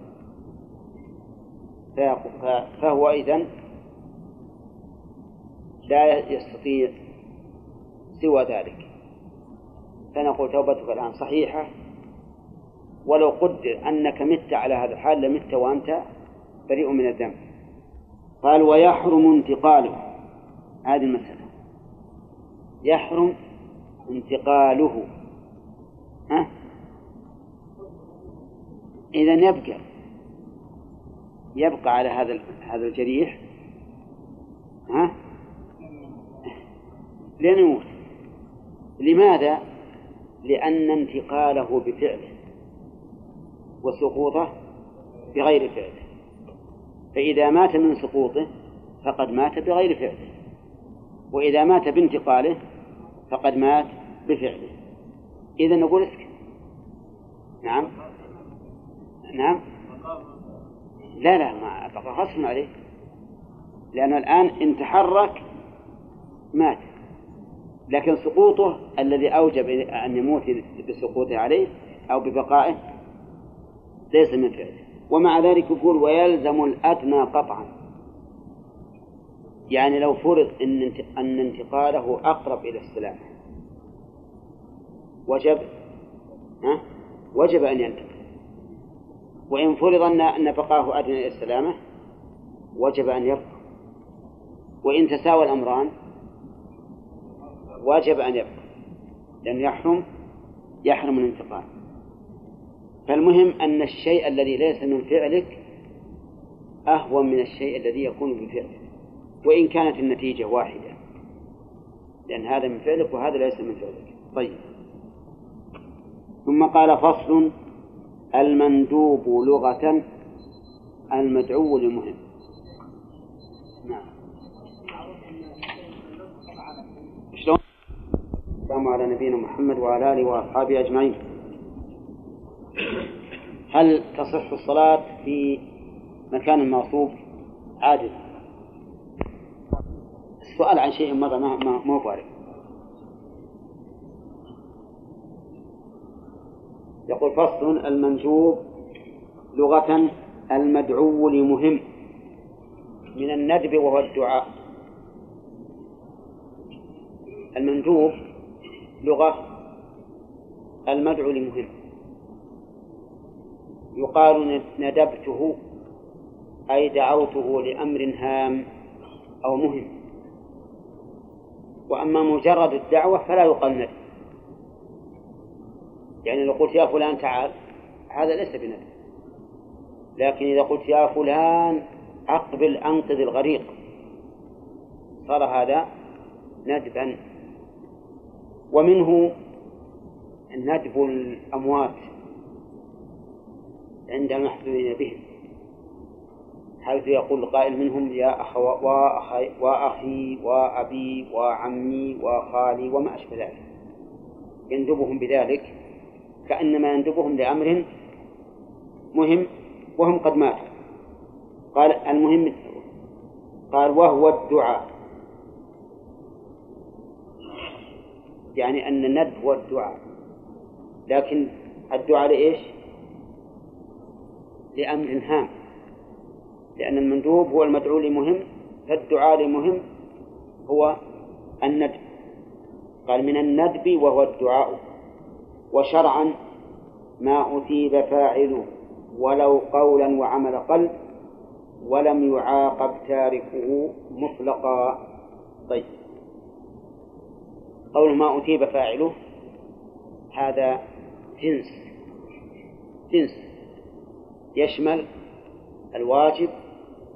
فهو إذن لا يستطيع سوى ذلك. فنقول توبتك الآن صحيحة. ولو قدر أنك مت على هذا الحال لمت وأنت بريء من الذنب قال ويحرم انتقاله. هذه المسألة. يحرم انتقاله. ها؟ إذا يبقى يبقى على هذا هذا الجريح. ها؟ لين يموت. لماذا؟ لأن انتقاله بفعله وسقوطه بغير فعله. فإذا مات من سقوطه فقد مات بغير فعله وإذا مات بانتقاله فقد مات بفعله. إذا نقول اسكت. نعم. نعم. لا لا ما بقى عليه. لأنه الآن إن تحرك مات. لكن سقوطه الذي أوجب أن يموت بسقوطه عليه أو ببقائه ليس من فعله. ومع ذلك يقول ويلزم الأدنى قطعا. يعني لو فرض أن أن انتقاله أقرب إلى السلامة وجب ها؟ وجب أن ينتقل. وإن فرض أن أن بقاه أدنى إلى السلامة وجب أن يبقى وإن تساوى الأمران وجب أن يبقى لأنه يحرم يحرم الانتقال. فالمهم أن الشيء الذي ليس من فعلك أهون من الشيء الذي يكون من فعلك وإن كانت النتيجة واحدة. لأن هذا من فعلك وهذا ليس من فعلك. طيب. ثم قال فصل المندوب لغة المدعو لمهم نعم شلون؟ السلام على نبينا محمد وعلى آله وأصحابه أجمعين. هل تصح الصلاة في مكان مغصوب عادل السؤال عن شيء مرة ما ما ما فارق يقول فصل المنجوب لغة المدعو لمهم من الندب وهو الدعاء. المندوب لغة المدعو لمهم يقال ندبته أي دعوته لأمر هام أو مهم. وأما مجرد الدعوة فلا يقال ندب. يعني لو قلت يا فلان تعال هذا ليس بندب. لكن إذا قلت يا فلان أقبل أنقذ الغريق صار هذا ندبا. ومنه ندب الأموات عند المحزونين بهم. حيث يقول قائل منهم يا أخ وأخي, وأخي وأبي وعمي وخالي وما أشبه ذلك. يندبهم بذلك كأنما يندبهم لأمر مهم وهم قد ماتوا. قال المهم قال وهو الدعاء. يعني أن الندب هو الدعاء. لكن الدعاء لإيش؟ لأمر هام لأن المندوب هو المدعو لمهم فالدعاء لمهم هو الندب. قال من الندب وهو الدعاء. وشرعا ما أثيب فاعله ولو قولا وعمل قلب ولم يعاقب تاركه مطلقا. طيب. قول ما أثيب فاعله هذا جنس جنس يشمل الواجب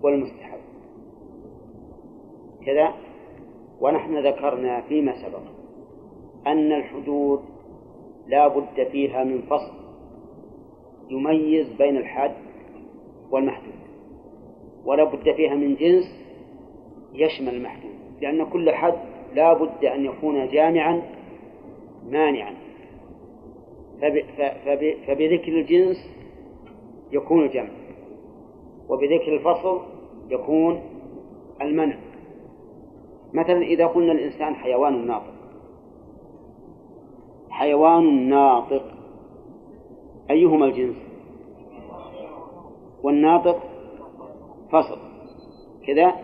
والمستحب. كذا ونحن ذكرنا فيما سبق أن الحدود لا بد فيها من فصل يميز بين الحد والمحدود ولا بد فيها من جنس يشمل المحدود لأن كل حد لا بد أن يكون جامعا مانعا. فبذكر الجنس يكون الجمع وبذكر الفصل يكون المنع. مثلا إذا قلنا الإنسان حيوان ناطق. حيوان ناطق أيهما الجنس؟ والناطق فصل. كذا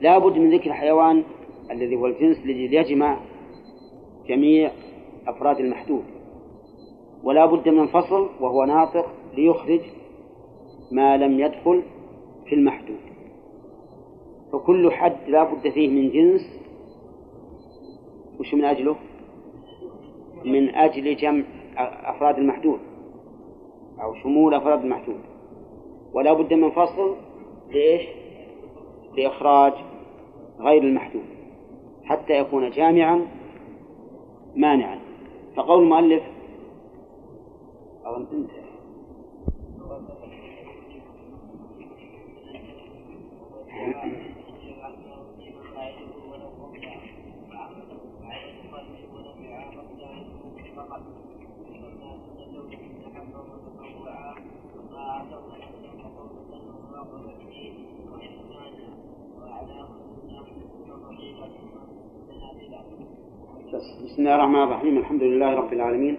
لا بد من ذكر الحيوان الذي هو الجنس الذي يجمع جميع أفراد المحدود. ولا بد من فصل وهو ناطق ليخرج ما لم يدخل في المحدود. فكل حد لا بد فيه من جنس. وش من أجله؟ من أجل جمع أفراد المحدود أو شمول أفراد المحدود. ولا بد من فصل لإيش؟ لإخراج غير المحدود. حتى يكون جامعا مانعا. فقول المؤلف أظن انتهى بسم الله الرحمن الرحيم. الحمد لله رب العالمين.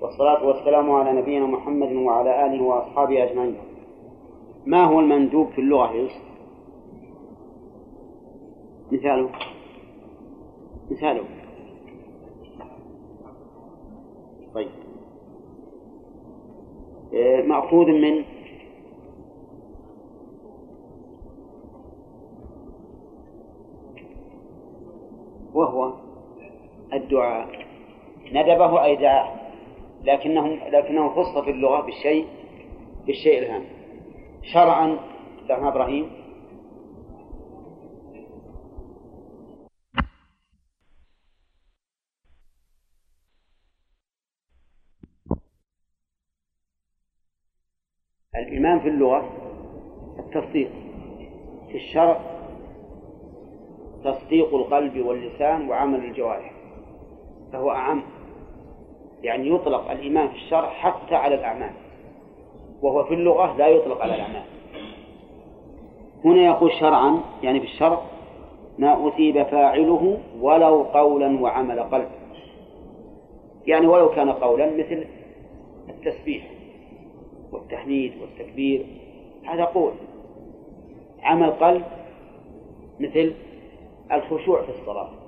والصلاة والسلام على نبينا محمد وعلى آله وأصحابه أجمعين. ما هو المندوب في اللغة إيش؟ مثاله. مثاله. طيب. إيه، مأخوذ من وهو الدعاء. ندبه أي دعاه لكنه لكنه خص في اللغة بالشيء بالشيء الهام. شرعا دعنا إبراهيم. الإيمان في اللغة التصديق. في الشرع تصديق القلب واللسان وعمل الجوارح. فهو أعم. يعني يطلق الإيمان في الشرع حتى على الأعمال. وهو في اللغة لا يطلق على الأعمال. هنا يقول شرعا يعني في الشرع ما أثيب فاعله ولو قولا وعمل قلب. يعني ولو كان قولا مثل التسبيح والتحميد والتكبير. هذا قول. عمل قلب مثل الخشوع في الصلاة.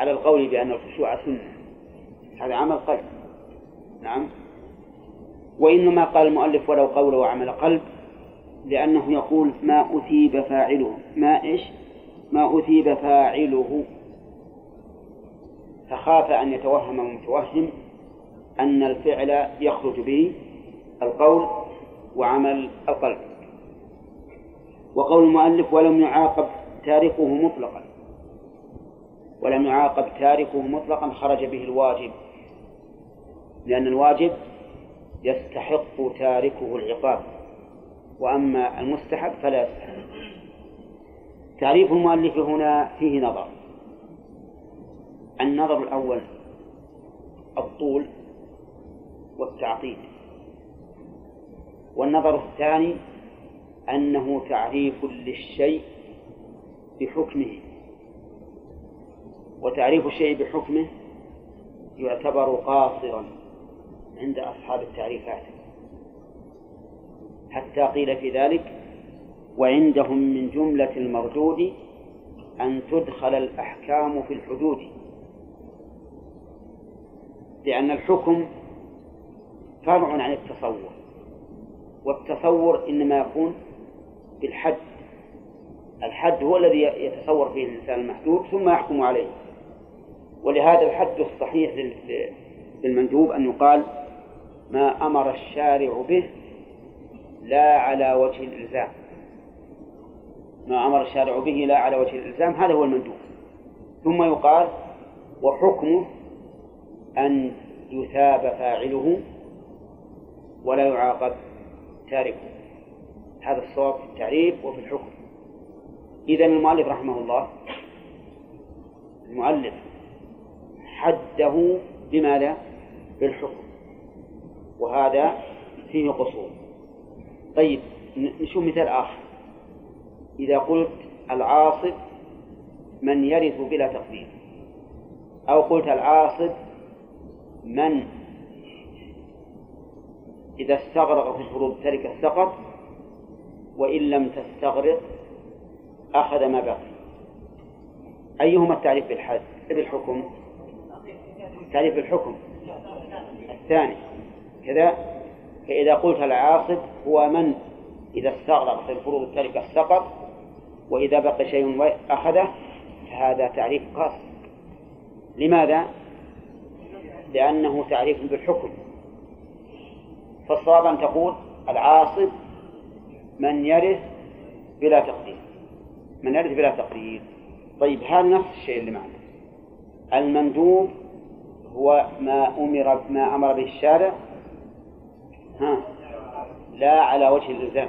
على القول بأن الخشوع سنة. هذا عمل قلب. نعم. وإنما قال المؤلف ولو قول وعمل قلب لأنه يقول ما أثيب فاعله. ما إيش؟ ما أثيب فاعله. فخاف أن يتوهم المتوهم أن الفعل يخرج به القول وعمل القلب. وقول المؤلف ولم يعاقب تاركه مطلقا. ولم يعاقب تاركه مطلقا خرج به الواجب لأن الواجب يستحق تاركه العقاب وأما المستحب فلا يستحق. تعريف المؤلف هنا فيه نظر. النظر الأول الطول والتعطيل والنظر الثاني أنه تعريف للشيء بحكمه. وتعريف الشيء بحكمه يعتبر قاصرا عند أصحاب التعريفات حتى قيل في ذلك وعندهم من جملة المردود أن تدخل الأحكام في الحدود لأن الحكم فرع عن التصور والتصور إنما يكون بالحد الحد هو الذي يتصور فيه الإنسان المحدود ثم يحكم عليه. ولهذا الحد الصحيح للمندوب أن يقال ما أمر الشارع به لا على وجه الإلزام. ما أمر الشارع به لا على وجه الإلزام هذا هو المندوب. ثم يقال وحكمه أن يثاب فاعله ولا يعاقب تاركه. هذا الصواب في التعريف وفي الحكم. إذا المؤلف رحمه الله المؤلف حده بماذا؟ بالحكم. وهذا فيه قصور. طيب نشوف مثال آخر. إذا قلت العاصب من يرث بلا تقدير. أو قلت العاصب من إذا استغرق في الفروض ترك السقط وإن لم تستغرق أخذ ما بقي. أيهما التعريف بالحد بالحكم؟ تعريف بالحكم الثاني كذا فإذا قلت العاصب هو من؟ إذا استغرق في الفروض التركة سقط وإذا بقي شيء أخذه فهذا تعريف خاص. لماذا؟ لأنه تعريف بالحكم. فالصواب أن تقول العاصب من يرث بلا تقدير. من يرث بلا تقدير. طيب هذا نفس الشيء اللي معنا. المندوب هو ما أمر ما أمر به الشارع ها لا على وجه الإلزام.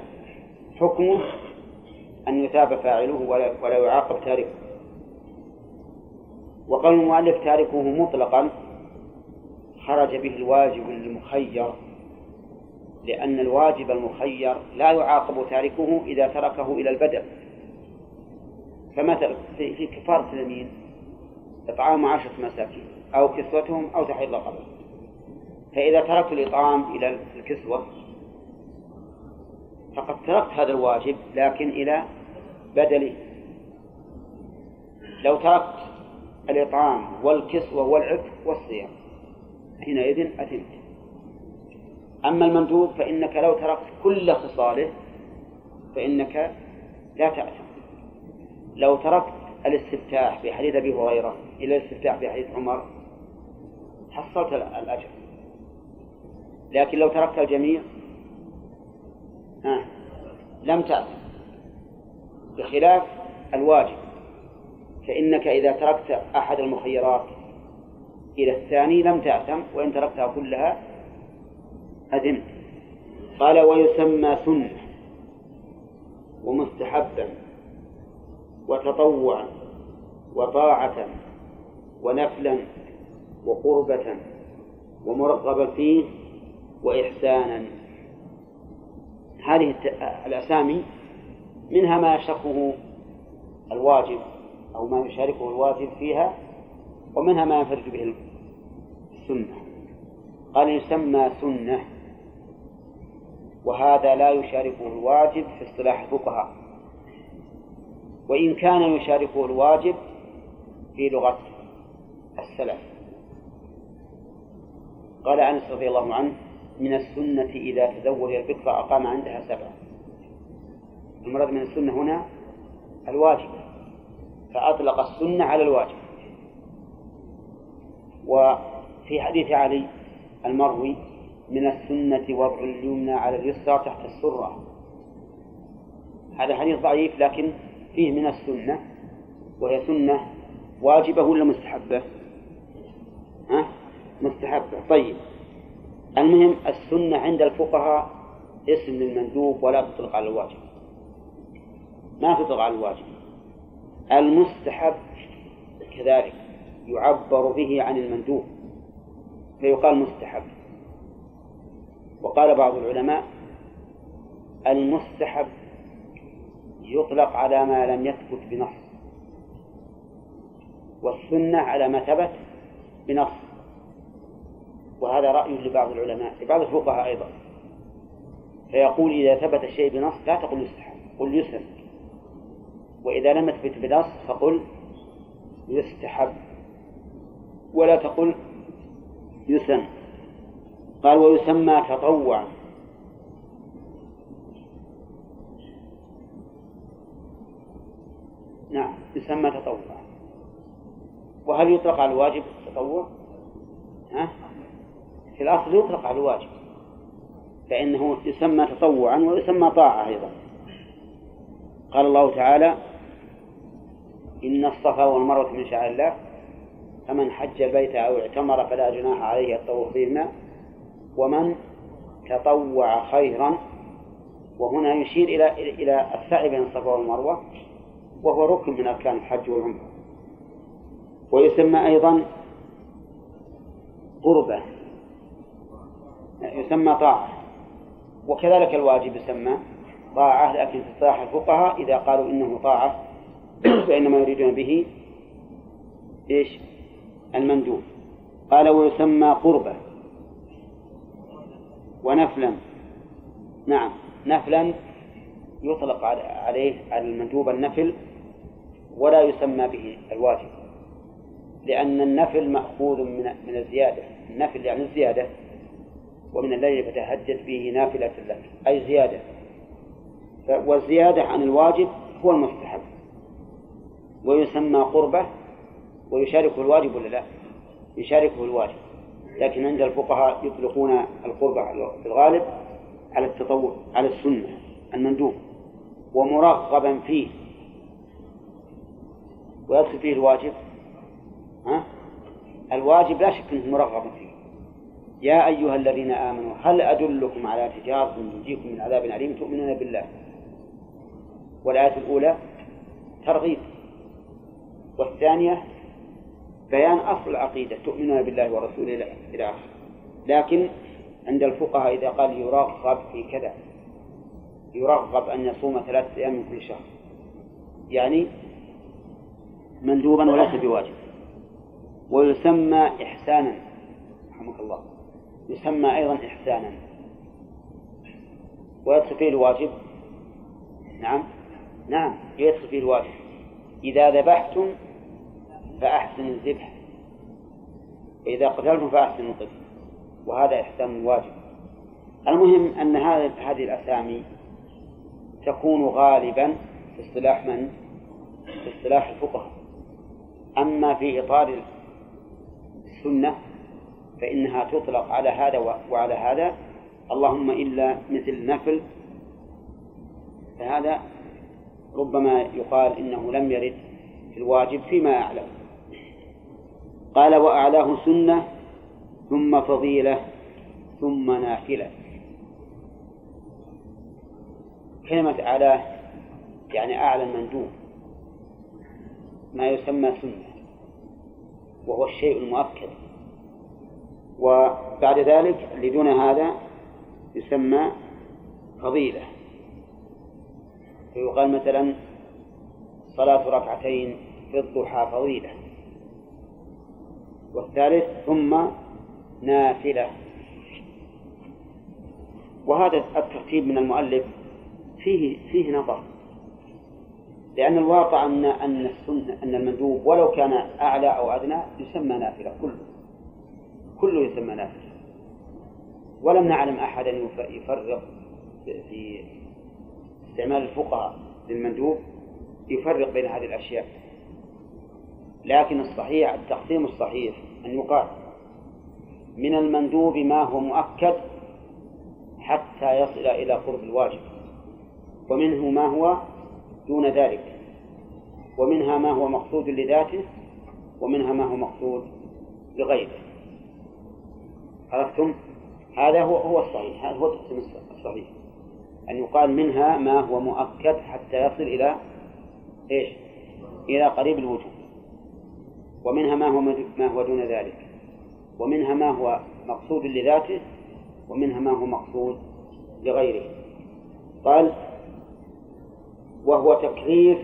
حكمه أن يثاب فاعله ولا, ولا يعاقب تاركه. وقال المؤلف تاركه مطلقا خرج به الواجب المخير لأن الواجب المخير لا يعاقب تاركه إذا تركه إلى البدء. فمثلا في كفارة اليمين إطعام عشرة مساكين. أو كسوتهم أو تحرير رقبة فإذا تركت الإطعام إلى الكسوة فقد تركت هذا الواجب لكن إلى بدله لو تركت الإطعام والكسوة والعتق والصيام حينئذ أتمت. أما المندوب فإنك لو تركت كل خصاله فإنك لا تأثم لو تركت الاستفتاح في حديث أبي هريرة إلى الاستفتاح في حديث عمر حصلت الأجر. لكن لو تركت الجميع ها لم تأثم بخلاف الواجب فإنك إذا تركت أحد المخيرات إلى الثاني لم تأثم وإن تركتها كلها أثمت قال ويسمى سنة ومستحبا وتطوعا وطاعة ونفلا. وقربة ومرغبا فيه وإحسانا. هذه الأسامي منها ما يشركه الواجب أو ما يشاركه الواجب فيها ومنها ما ينفرد به السنة. قال يسمى سنة وهذا لا يشاركه الواجب في اصطلاح الفقهاء. وإن كان يشاركه الواجب في لغة السلف. قال أنس رضي الله عنه من السنة إذا تزوج الفقه أقام عندها سبعة المراد من السنة هنا الواجب فأطلق السنة على الواجب وفي حديث علي المروي من السنة وضع اليمنى على اليسرى تحت السرة هذا حديث ضعيف لكن فيه من السنة وهي سنة واجبة ولا مستحبة؟ ها؟ مستحبة طيب. المهم السنة عند الفقهاء اسم للمندوب ولا تطلق على الواجب. ما تطلق على الواجب. المستحب كذلك يعبر به عن المندوب فيقال مستحب. وقال بعض العلماء المستحب يطلق على ما لم يثبت بنص والسنة على ما ثبت بنص. وهذا رأي لبعض العلماء لبعض الفقهاء أيضا. فيقول إذا ثبت الشيء بنص لا تقل يستحب قل يسن وإذا لم يثبت بنص فقل يستحب. ولا تقل يسن. قال ويسمى تطوعا. نعم يسمى تطوعا. وهل يطلق على الواجب التطوع؟ ها؟ الأصل يطلق على الواجب فإنه يسمى تطوعا ويسمى طاعة أيضا. قال الله تعالى إن الصفا والمروة من شعائر الله فمن حج البيت أو اعتمر فلا جناح عليه الطوف بهما ومن تطوع خيرا وهنا يشير إلى إلى السعي بين الصفا والمروة وهو ركن من أركان الحج والعمرة. ويسمى أيضا قربة. يسمى طاعة. وكذلك الواجب يسمى طاعة لكن في اصطلاح الفقهاء إذا قالوا إنه طاعة (clears throat) فإنما يريدون به إيش؟ المندوب. قال ويسمى قربة. ونفلا. نعم. نفلا يطلق عليه على المندوب النفل ولا يسمى به الواجب لأن النفل مأخوذ من من الزيادة. النفل يعني الزيادة. ومن الليل فتهجد به نافلة لك أي زيادة. والزيادة عن الواجب هو المستحب. ويسمى قربة ويشاركه الواجب ولا لا؟ يشاركه الواجب. لكن عند الفقهاء يطلقون القربة في الغالب على التطوع على السنة المندوب ومرغبا فيه. ويدخل فيه الواجب ها؟ الواجب لا شك إنه مرغب فيه. يا أيها الذين آمنوا هل أدلكم على تجارة تنجيكم من عذاب أليم؟ تؤمنون بالله. والآية الأولى ترغيب. والثانية بيان أصل العقيدة. تؤمنون بالله ورسوله إلى آخره. لكن عند الفقهاء إذا قال يرغب في كذا يرغب أن يصوم ثلاثة أيام من كل شهر. يعني مندوبا وليس بواجب. ويسمى إحسانا. رحمك الله. يسمى أيضا إحسانا. ويدخل فيه الواجب. نعم. نعم يدخل فيه الواجب. إذا ذبحتم فأحسن الذبح. وإذا قتلتم فأحسن القتل. وهذا إحسان واجب. المهم أن هذه الأسامي تكون غالبا في اصطلاح من؟ في اصطلاح الفقهاء. أما في إطار السنة فإنها تطلق على هذا وعلى هذا. اللهم إلا مثل نفل. فهذا ربما يقال إنه لم يرد في الواجب فيما أعلم. قال وأعلاه سنة ثم فضيلة ثم نافلة. كلمة أعلاه يعني أعلى المندوب ما يسمى سنة. وهو الشيء المؤكد. وبعد ذلك اللي دون هذا يسمى فضيلة. فيقال مثلا صلاة ركعتين في الضحى فضيلة. والثالث ثم نافلة. وهذا الترتيب من المؤلف فيه فيه نظر. لأن الواقع أن أن السنة أن المندوب ولو كان أعلى أو أدنى يسمى نافلة كله. كله يسمى نافلة ولم نعلم أحدا يفرق في استعمال الفقهاء للمندوب يفرق بين هذه الأشياء. لكن الصحيح التقسيم الصحيح أن يقال من المندوب ما هو مؤكد حتى يصل إلى قرب الواجب ومنه ما هو دون ذلك ومنها ما هو مقصود لذاته ومنها ما هو مقصود لغيره. عرفتم؟ هذا هو هو الصحيح. هذا هو التقسيم الصحيح. أن يقال منها ما هو مؤكد حتى يصل إلى إيش؟ إلى قريب الوجود. ومنها ما هو ما هو دون ذلك. ومنها ما هو مقصود لذاته ومنها ما هو مقصود لغيره. قال وهو تكليف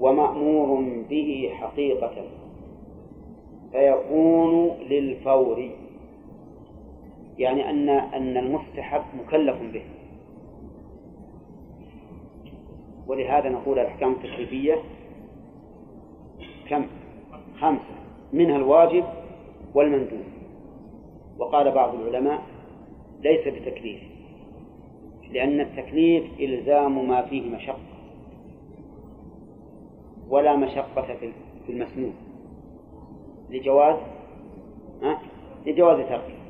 ومأمور به حقيقة. فيكون للفور. يعني أن أن المستحب مكلف به. ولهذا نقول الأحكام التكليفية كم؟ خمسة منها الواجب والمندوب. وقال بعض العلماء ليس بتكليف لأن التكليف إلزام ما فيه مشقة. ولا مشقة في المسنون لجواز؟ ها؟ لجواز تركه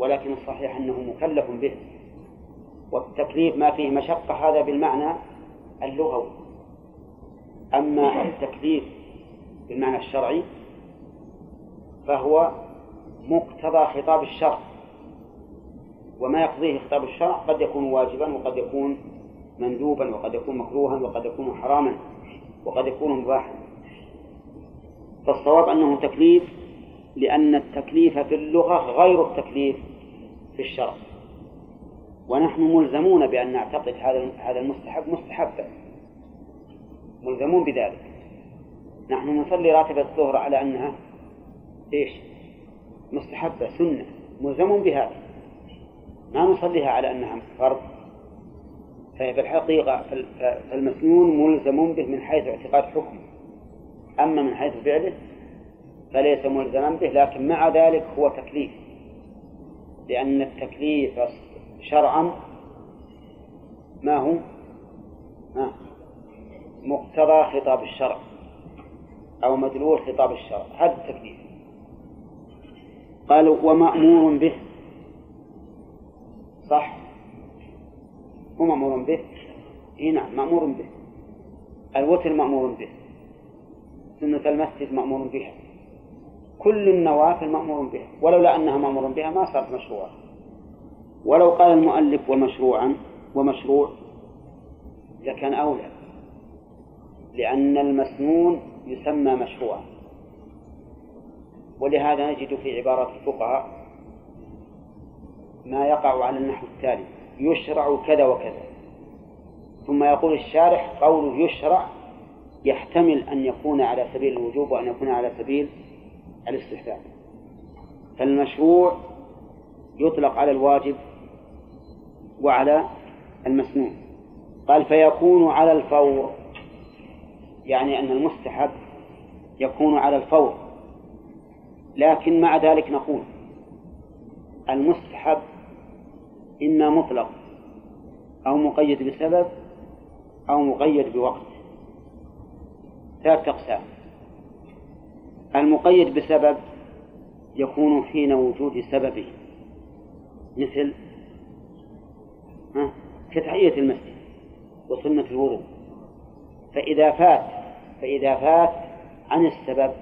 ولكن الصحيح أنه مكلف به. والتكليف ما فيه مشقة هذا بالمعنى اللغوي. أما التكليف بالمعنى الشرعي فهو مقتضى خطاب الشرع. وما يقضيه خطاب الشرع قد يكون واجبا وقد يكون مندوبا وقد يكون مكروها وقد يكون حراما وقد يكون مباحا. فالصواب أنه تكليف لأن التكليف في اللغة غير التكليف. في الشرع ونحن ملزمون بأن نعتقد هذا هذا المستحب مستحبا ملزمون بذلك. نحن نصلي راتبة الظهر على أنها إيش؟ مستحبة سنة. ملزمون بهذا ما نصليها على أنها فرض. ففي الحقيقة فالمسنون ملزم به من حيث اعتقاد حكمه. أما من حيث فعله فليس ملزما به لكن مع ذلك هو تكليف. لأن التكليف شرعا ما هو؟ مقتضى خطاب الشرع أو مدلول خطاب الشرع هذا التكليف. قالوا ومأمور به. صح؟ هو مأمور به. إي نعم مأمور به. الوتر مأمور به. سنة المسجد مأمور بها. كل النوافل مأمور بها ولولا أنها مأمور بها ما صارت مشروعة ولو قال المؤلف ومشروعا ومشروع لكان أولى لأن المسنون يسمى مشروعا. ولهذا نجد في عبارة الفقهاء ما يقع على النحو التالي يشرع كذا وكذا. ثم يقول الشارح قوله يشرع يحتمل أن يكون على سبيل الوجوب وأن يكون على سبيل الاستحباب. فالمشروع يطلق على الواجب وعلى المسنون قال فيكون على الفور. يعني أن المستحب يكون على الفور. لكن مع ذلك نقول المستحب إما مطلق أو مقيد بسبب أو مقيد بوقت. ثلاثة أقسام. المقيد بسبب يكون حين وجود سببه. مثل كتحية المسجد وسنة الوضوء. فإذا فات فإذا فات عن السبب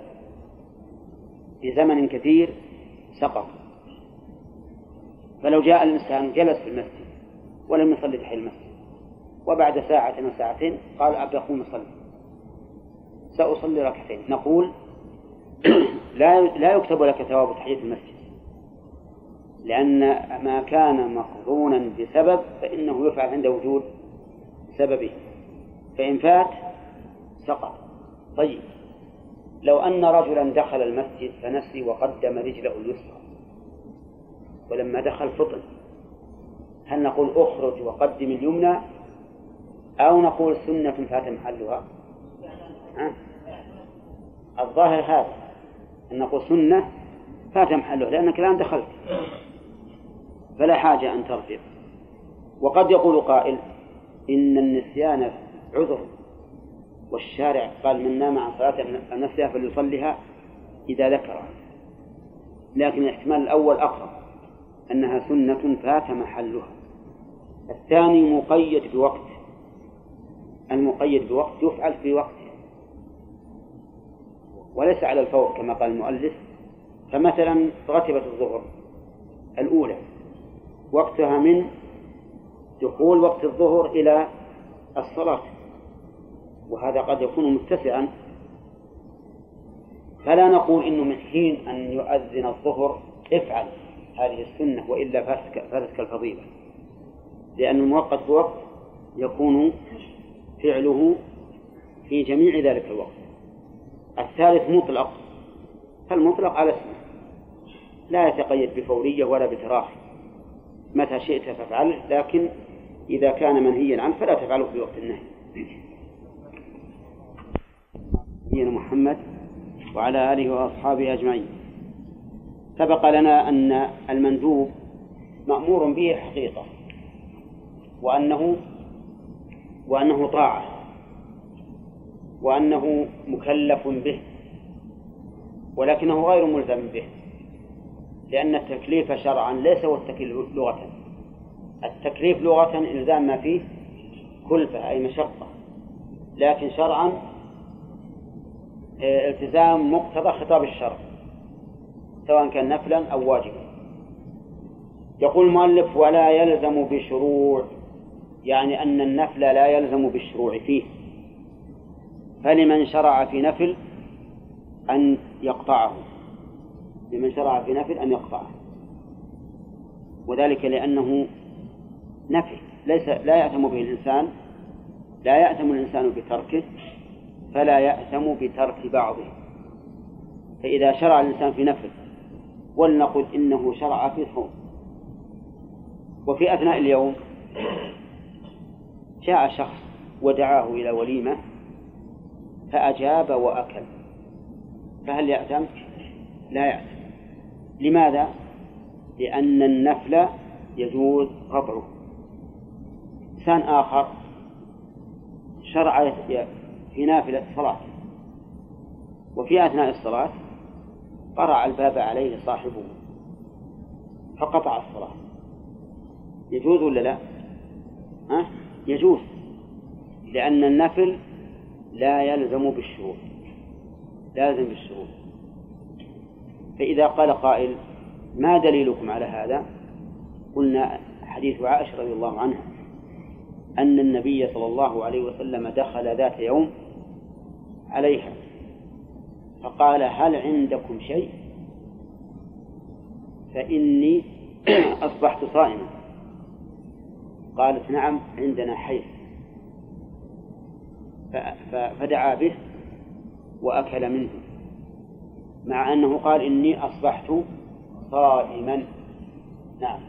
بزمن كثير سقط. فلو جاء الإنسان جلس في المسجد ولم يصلي تحية المسجد وبعد ساعة أو ساعتين قال أبي أقوم أصلي. سأصلي ركعتين. نقول (coughs) لا لا يكتب لك ثواب تحية المسجد. لأن ما كان مقرونا بسبب فإنه يفعل عند وجود سببه. فإن فات سقط. طيب. لو أن رجلا دخل المسجد فنسي وقدم رجله اليسرى. ولما دخل فطن. هل نقول أخرج وقدم اليمنى؟ أو نقول سنة فات محلها؟ ها؟ الظاهر هذا. أن نقول سنة فات محله لأنك الآن دخلت. فلا حاجة أن ترجع وقد يقول قائل إن النسيان عذر. والشارع قال من نام عن صلاة نفسها فليصلها إذا ذكرها لكن الاحتمال الأول أقرب أنها سنة فات محلها. الثاني مقيد بوقت. المقيد بوقت يفعل في وقته وليس على الفور كما قال المؤلف فمثلا رتبة الظهر الأولى وقتها من دخول وقت الظهر إلى الصلاة وهذا قد يكون متسعا. فلا نقول إنه من حين أن يؤذن الظهر افعل هذه السنة وإلا فاتتك الفضيلة لأن المؤقت بوقت يكون فعله في جميع ذلك الوقت. الثالث مطلق فالمطلق على اسمه لا يتقيد بفورية ولا بتراخي. متى شئت فافعله لكن إذا كان منهيا عنه فلا تفعله في وقت النهي. نبينا محمد وعلى آله وأصحابه أجمعين. سبق لنا أن المندوب مأمور به حقيقة وأنه وأنه طاعة. وأنه مكلف به ولكنه غير ملزم به لأن التكليف شرعا ليس هو التكليف لغة. التكليف لغة إلزام ما فيه كلفة أي مشقة لكن شرعا آه، التزام مقتضى خطاب الشرع سواء كان نفلا أو واجبا. يقول المؤلف ولا يلزم بشروع يعني أن النفل لا يلزم بالشروع فيه. فلمن شرع في نفل أن يقطعه. لمن شرع في نفل أن يقطعه. وذلك لأنه نفل. ليس لا يأثم به الإنسان لا يأثم الإنسان بتركه فلا يأثم بترك بعضه. فإذا شرع الإنسان في نفل ولنقل إنه شرع في صوم. وفي أثناء اليوم جاء شخص ودعاه إلى وليمة فأجاب وأكل فهل يأثم؟ لا يأثم لماذا؟ لأن النفل يجوز قطعه إنسان آخر شرع في نافلة الصلاة وفي أثناء الصلاة قرع الباب عليه صاحبه فقطع الصلاة يجوز ولا لا؟ ها؟ يجوز لأن النفل لا يلزم بالشروط لازم بالشروط فإذا قال قائل ما دليلكم على هذا؟ قلنا حديث عائشة رضي الله عنها أن النبي صلى الله عليه وسلم دخل ذات يوم عليها فقال هل عندكم شيء؟ فإني (clears throat) أصبحت صائما. قالت نعم عندنا حيث فدعا به وأكل منه مع أنه قال إني أصبحت صائما. نعم.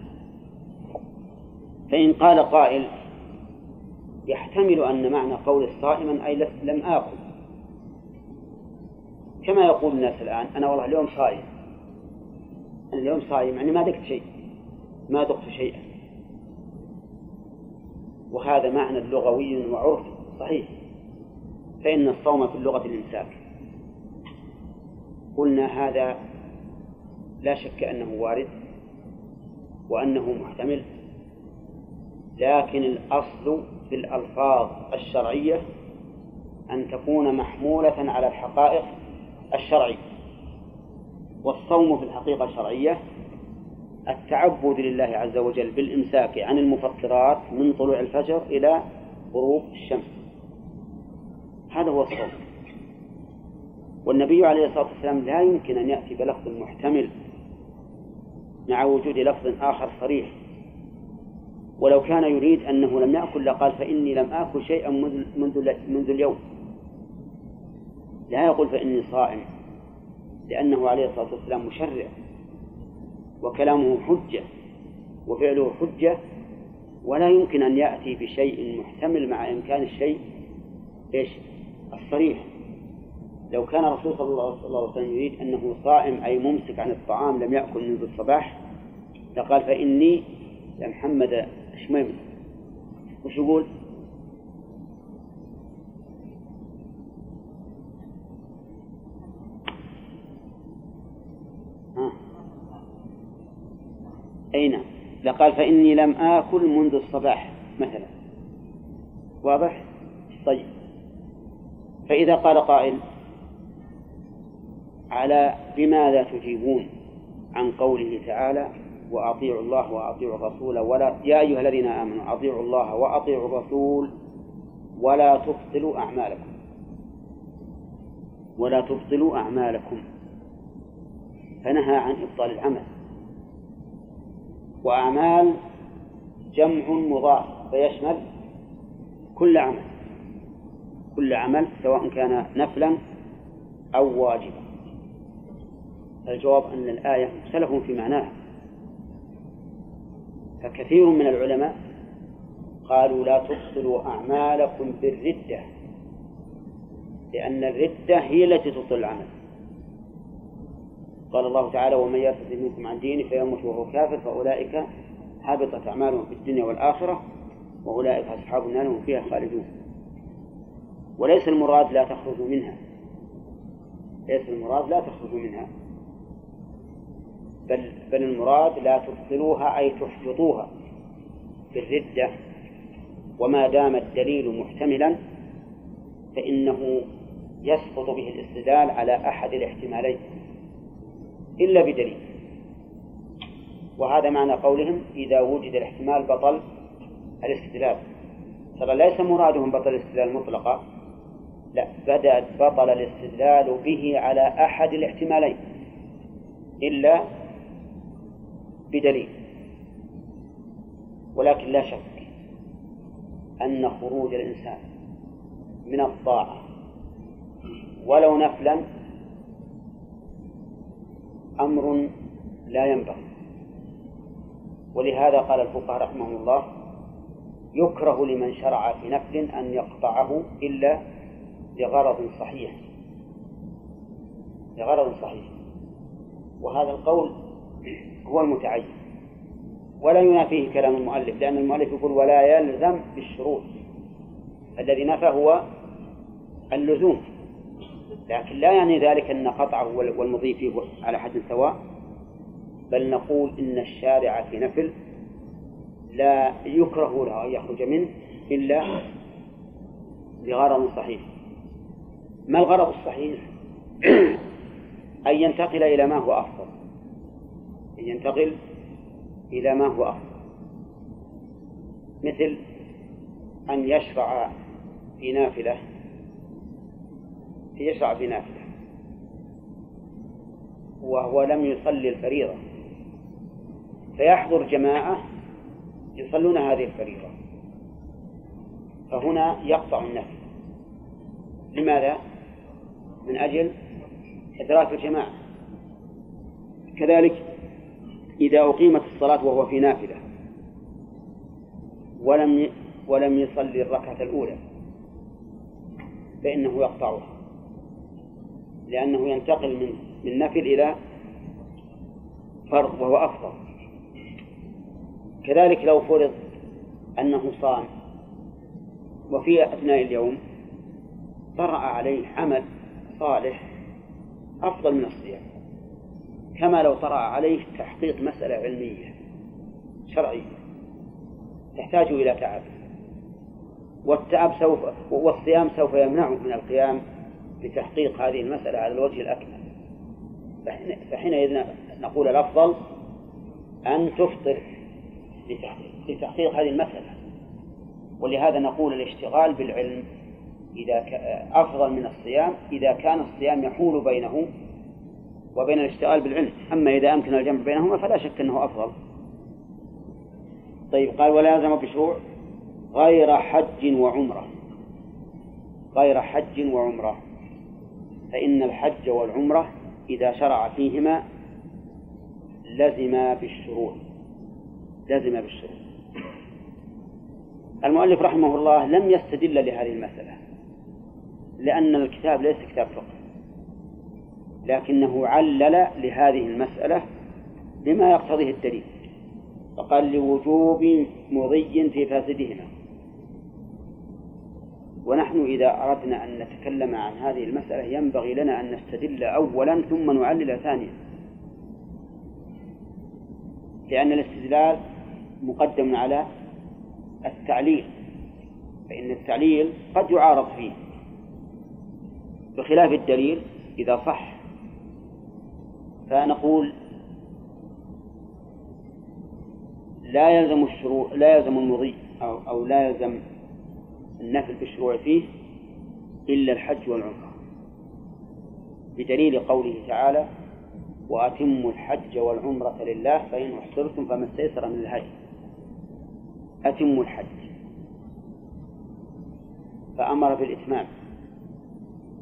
فإن قال قائل يحتمل أن معنى قول الصائما أي لم آكل. كما يقول الناس الآن أنا والله اليوم صائم. أنا اليوم صائم يعني ما ذقت شيء. ما ذقت شيئا. وهذا معنى لغوي وعرفي صحيح. فإن الصوم في اللغة الإمساك. قلنا هذا لا شك أنه وارد وأنه محتمل لكن الأصل في الألفاظ الشرعية أن تكون محمولة على الحقائق الشرعية. والصوم في الحقيقة الشرعية التعبد لله عز وجل بالإمساك عن المفطرات من طلوع الفجر إلى غروب الشمس. هذا هو الصوم والنبي عليه الصلاة والسلام لا يمكن أن يأتي بلفظ محتمل مع وجود لفظ آخر صريح. ولو كان يريد أنه لم يأكل لقال فإني لم آكل شيئا منذ, منذ اليوم. لا يقول فإني صائم لأنه عليه الصلاة والسلام مشرع وكلامه حجة وفعله حجة ولا يمكن أن يأتي بشيء محتمل مع إمكان الشيء إيش؟ الصريح لو كان الرسول صلى الله عليه وسلم يريد أنه صائم أي ممسك عن الطعام لم يأكل منذ الصباح لقال فإني لمحمد شميم وش يقول؟ أين؟ لقال فإني لم آكل منذ الصباح مثلا واضح؟ طيب فإذا قال قائل على بماذا تجيبون عن قوله تعالى وأطيعوا الله وأطيعوا الرسول ولا يا أيها الذين آمنوا أطيعوا الله وأطيعوا الرسول ولا تبطلوا أعمالكم. ولا تبطلوا أعمالكم. فنهى عن إبطال العمل. وأعمال جمع مضاف فيشمل كل عمل. كل عمل سواء كان نفلا أو واجبا. الجواب أن الآية مختلف في معناها. فكثير من العلماء قالوا لا تبطلوا أعمالكم بالردة لأن الردة هي التي تبطل العمل. قال الله تعالى ومن يرتد منكم عن دينه فيموت وهو كافر فأولئك حبطت أعمالهم في الدنيا والآخرة وأولئك أصحاب النار هم فيها خالدون. وليس المراد لا تخرجوا منها. ليس المراد لا تخرجوا منها. بل بل المراد لا تبطلوها أي تحبطوها بالردة. وما دام الدليل محتملا فإنه يسقط به الاستدلال على أحد الاحتمالين إلا بدليل. وهذا معنى قولهم إذا وجد الاحتمال بطل الاستدلال. ترى ليس مرادهم بطل الاستدلال مطلقا. لا بدأت بطل الاستدلال به على أحد الاحتمالين إلا بدليل ولكن لا شك أن خروج الإنسان من الطاعة ولو نفلا أمر لا ينبغي. ولهذا قال الفقهاء رحمهم الله يكره لمن شرع في نفل أن يقطعه إلا لغرض صحيح. لغرض صحيح. وهذا القول هو المتعين. ولا ينافيه كلام المؤلف لأن المؤلف يقول ولا يلزم بالشروط. الذي نفى هو اللزوم. لكن لا يعني ذلك أن قطعه والمضي فيه على حد سواء. بل نقول إن الشارع في نفل لا يكره له أن يخرج منه إلا لغرض صحيح. ما الغرض الصحيح؟ أن ينتقل إلى ما هو أفضل. أن ينتقل إلى ما هو أفضل. مثل أن يشرع في نافلة يشرع في نافلة وهو لم يصلي الفريضة. فيحضر جماعة يصلون هذه الفريضة. فهنا يقطع النفل. لماذا؟ من أجل إدراك الجماعة. كذلك إذا أقيمت الصلاة وهو في نافلة ولم ولم يصلي الركعة الأولى فإنه يقطعها لأنه ينتقل من من نفل إلى فرض وهو أفضل. كذلك لو فرض أنه صام وفي أثناء اليوم طرأ عليه عمل صالح أفضل من الصيام. كما لو طرأ عليه تحقيق مسألة علمية شرعية. تحتاج إلى تعب. والتعب سوف والصيام سوف يمنعه من القيام لتحقيق هذه المسألة على الوجه الأكمل. فحينئذ نقول الأفضل أن تفطر لتحقيق هذه المسألة. ولهذا نقول الاشتغال بالعلم إذا أفضل من الصيام إذا كان الصيام يحول بينه وبين الاشتغال بالعلم. أما إذا أمكن الجمع بينهما فلا شك أنه أفضل. طيب قال ولا يلزم بشروع غير حج وعمرة. غير حج وعمرة. فإن الحج والعمرة إذا شرع فيهما لزم بالشروع. لزم بالشروع. المؤلف رحمه الله لم يستدل لهذه المسألة. لأن الكتاب ليس كتاب فقه. لكنه علل لهذه المسألة بما يقتضيه الدليل فقال لوجوب مضي في فاسدهما. ونحن إذا أردنا أن نتكلم عن هذه المسألة ينبغي لنا أن نستدل أولا ثم نعلل ثانيا. لأن الاستدلال مقدم على التعليل فإن التعليل قد يعارض فيه. بخلاف الدليل إذا صح. فنقول لا يلزم الشروع لا يلزم المضي أو, أو لا يلزم النفل بالشروع فيه إلا الحج والعمرة. بدليل قوله تعالى وأتموا الحج والعمرة لله فإن أحصرتم فما استيسر من الهدي. أتموا الحج. فأمر بالإتمام.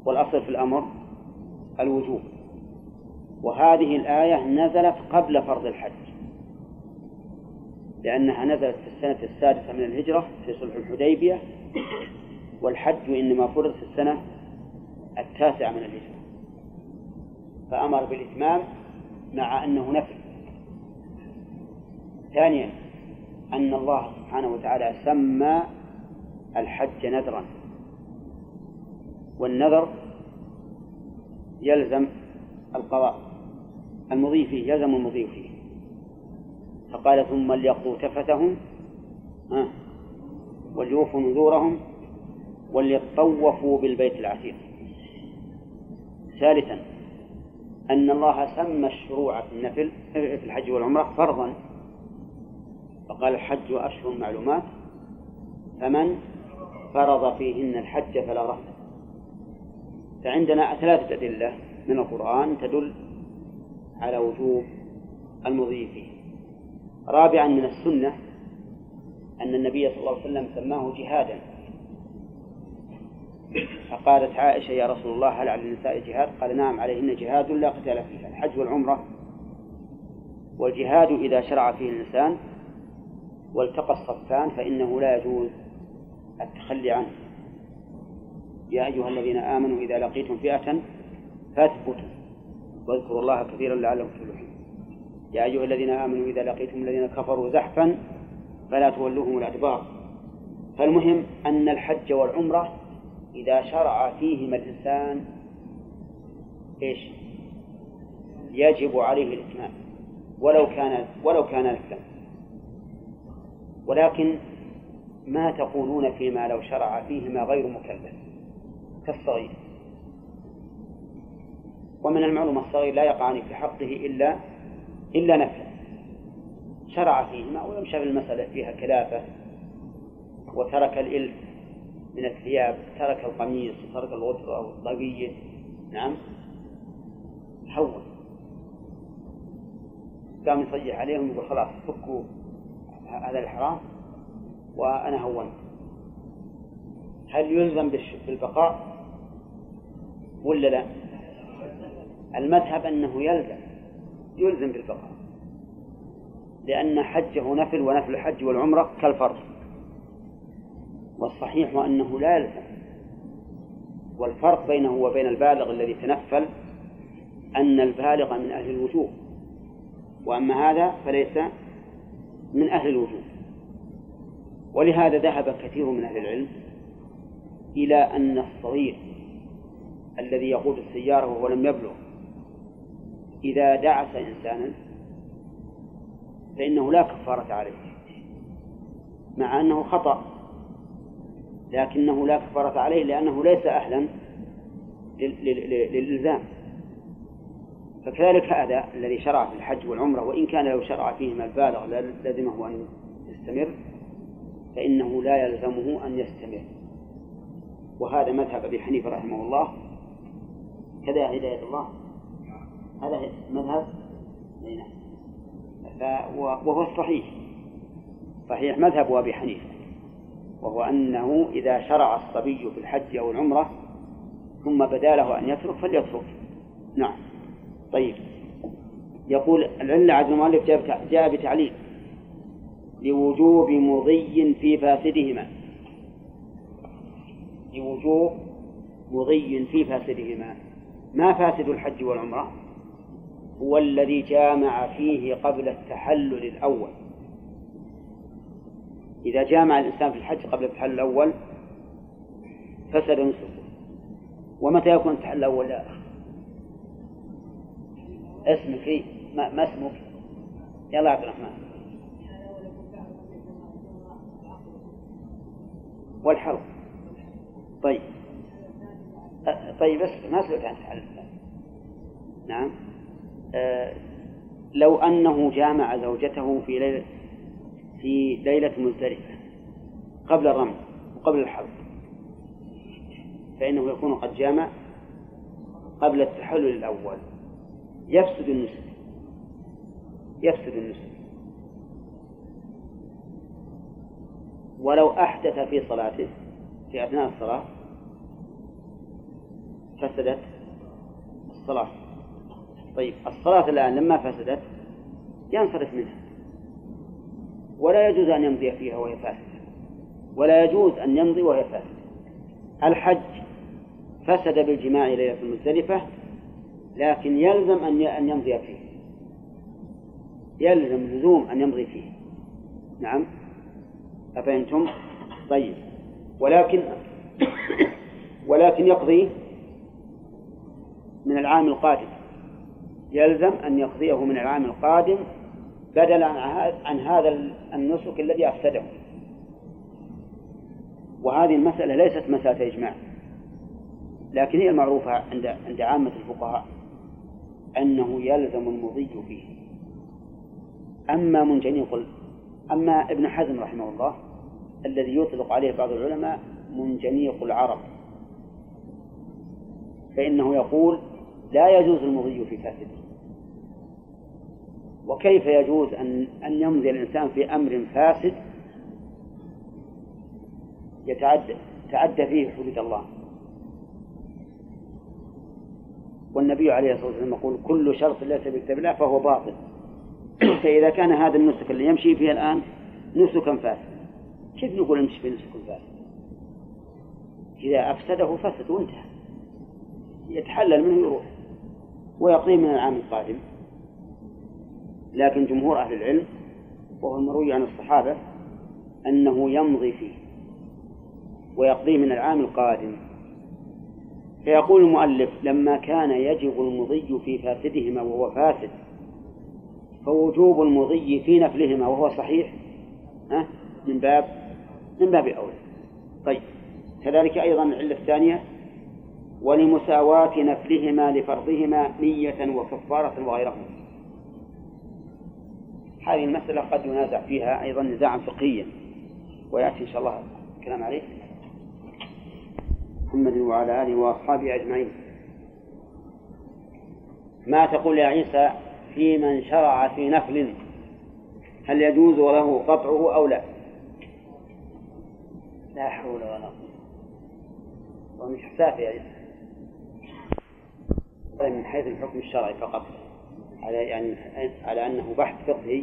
والأصل في الأمر الوجوب. وهذه الآية نزلت قبل فرض الحج لأنها نزلت في السنة السادسة من الهجرة في صلح الحديبية والحج إنما فرض في السنة التاسعة من الهجرة. فأمر بالإتمام مع أنه نفل. ثانيا أن الله سبحانه وتعالى سمى الحج نذرا. والنذر يلزم القضاء المضي فيه يلزم المضي فيه. فقال ثم ليقضوا تفتهم وليوفوا نذورهم وليطوفوا بالبيت العتيق. ثالثا أن الله سمى الشروع في النفل في الحج والعمرة فرضا. فقال الحج أشهر معلومات فمن فرض فيهن الحج فلا رفث. فعندنا ثلاثة أدلة من القرآن تدل على وجوب المضي فيه. رابعا من السنة أن النبي صلى الله عليه وسلم سماه جهادا. فقالت عائشة يا رسول الله هل على النساء جهاد؟ قال نعم عليهن جهاد لا قتال فيه الحج والعمرة. والجهاد إذا شرع فيه الإنسان والتقى الصفان فإنه لا يجوز التخلي عنه. يا أيها الذين آمنوا إذا لقيتم فئة فاثبتوا واذكروا الله كثيرا لعلكم تفلحون. يا أيها الذين آمنوا إذا لقيتم الذين كفروا زحفا فلا تولوهم الأدبار. فالمهم أن الحج والعمرة إذا شرع فيهما الإنسان إيش؟ يجب عليه الإتمام ولو كان ولو كان نفلا ولكن ما تقولون فيما لو شرع فيهما غير مكلف. كالصغير. ومن المعلوم الصغير لا يقعان في حقه إلا إلا نفلا شرع فيهما ولم شاف المسألة فيها كلافة وترك الإلف من الثياب ترك القميص وترك الغترة أو الطاقية نعم. هون قام يصيح عليهم يقول خلاص فكوا هذا الحرام وأنا هونت. هل يلزم بالبقاء؟ ولا لا؟ المذهب أنه يلزم يلزم بالبقاء لأن حجه نفل ونفل الحج والعمرة كالفرض والصحيح أنه لا يلزم والفرق بينه وبين البالغ الذي تنفل أن البالغ من أهل الوجوب وأما هذا فليس من أهل الوجوب ولهذا ذهب كثير من أهل العلم إلى أن الصغير الذي يقود السيارة وهو لم يبلغ. إذا دعس إنسانا فإنه لا كفارة عليه مع أنه خطأ لكنه لا كفارة عليه لأنه ليس أهلا للإلزام. فكذلك هذا الذي شرع في الحج والعمرة وإن كان لو شرع فيهما البالغ لازمه أن يستمر فإنه لا يلزمه أن يستمر. وهذا مذهب أبي حنيفة رحمه الله. كذا هداية الله. هذا مذهب وهو الصحيح. صحيح مذهب أبي حنيفة. وهو أنه إذا شرع الصبي في الحج أو العمرة ثم بدا له أن يترك فليترك. نعم. طيب. يقول العلة عز المؤلف جاء بتعليل. لوجوب مضي في فاسدهما. لوجوب مضي في فاسدهما. ما فاسد الحج والعمرة هو الذي جامع فيه قبل التحلل الأول. إذا جامع الإنسان في الحج قبل التحلل الأول فسد نسكه ومتى يكون التحلل الأول يا أخي؟ اسمك إيه؟ ما, ما اسمك؟ يلا عبد الرحمن. والحلق طيب. طيب بس ما سألت عن التحلل نعم. أه لو أنه جامع زوجته في ليلة في ليلة مزدلفة قبل الرمل وقبل الحلق فإنه يكون قد جامع قبل التحلل الأول. يفسد النسك يفسد النسك ولو أحدث في صلاته في أثناء الصلاة فسدت الصلاة. طيب الصلاة الآن لما فسدت ينصرف منها. ولا يجوز أن يمضي فيها وهي فاسدة. ولا يجوز أن يمضي وهي فاسدة. الحج فسد بالجماع ليلة المزدلفة لكن يلزم أن أن يمضي فيه. يلزم لزوم أن يمضي فيه. نعم؟ أفهمتم؟ طيب. ولكن ولكن يقضي من العام القادم. يلزم أن يقضيه من العام القادم بدلا عن هذا النسك الذي أفسده. وهذه المسألة ليست مسألة إجماع. لكن هي المعروفة عند عند عامة الفقهاء أنه يلزم المضي فيه. أما منجنيق أما ابن حزم رحمه الله الذي يطلق عليه بعض العلماء منجنيق العرب فإنه يقول لا يجوز المضي في فاسده. وكيف يجوز أن أن يمضي الإنسان في أمر فاسد؟ يتعدى تعدى فيه حدود الله. والنبي عليه الصلاة والسلام يقول كل شرط ليس بكتاب الله فهو باطل. فإذا كان هذا النسك اللي يمشي فيه الآن نسكا فاسد كيف نقول امشي في نسك فاسد؟ إذا أفسده فسد وانتهى. يتحلل منه يروح ويقضي من العام القادم. لكن جمهور أهل العلم وهو المروي عن الصحابة أنه يمضي فيه ويقضيه من العام القادم. فيقول المؤلف لما كان يجب المضي في فاسدهما وهو فاسد فوجوب المضي في نفلهما وهو صحيح. ها؟ من باب من باب أولى طيب. كذلك أيضا العلة الثانية ولمساواة نفلهما لفرضهما نية وكفارة وغيرهما. هذه المسألة قد ينازع فيها أيضا نزاعا فقهيا ويأتي إن شاء الله الكلام عليه. محمد وعلى آله وأصحابه أجمعين. ما تقول يا عيسى في من شرع في نفل؟ هل يجوز له قطعه أو لا؟ لا حول ولا قوة. ومش حسافي يا عيسى. من حيث الحكم الشرعي فقط. على يعني على أنه بحث فقهي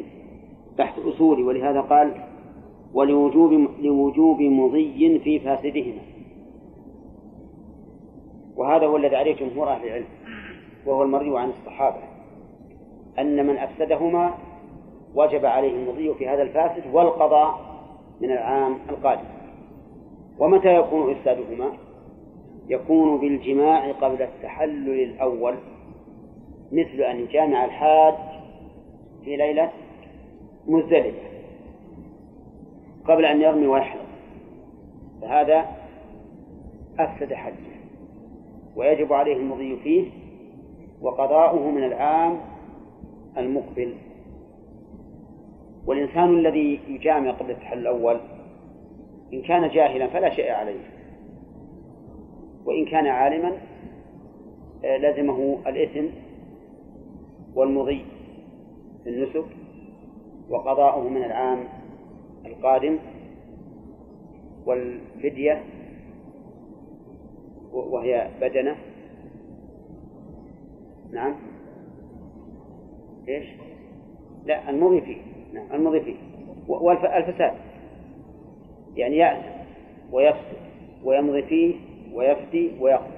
بحث أصولي ولهذا قال ولوجوب لوجوب مضي في فاسدهما. وهذا هو الذي عليه جمهور أهل العلم وهو المروي عن الصحابة. أن من أفسدهما وجب عليه المضي في هذا الفاسد والقضاء من العام القادم. ومتى يكون إفسادهما؟ يكون بالجماع قبل التحلل الأول مثل أن يجامع الحاج في ليلة مزدلفة قبل أن يرمي ويحلق فهذا أفسد حجه ويجب عليه المضي فيه وقضاؤه من العام المقبل. والإنسان الذي يجامع قبل التحلل الأول إن كان جاهلا فلا شيء عليه. وإن كان عالما آه، لزمه الإثم والمضي في النسك وقضاؤه من العام القادم والفدية وهي بدنة. نعم. إيش؟ لا المضي فيه. نعم المضي فيه. والفساد يعني يأثم ويفسد ويمضي فيه ويفدي ويقضي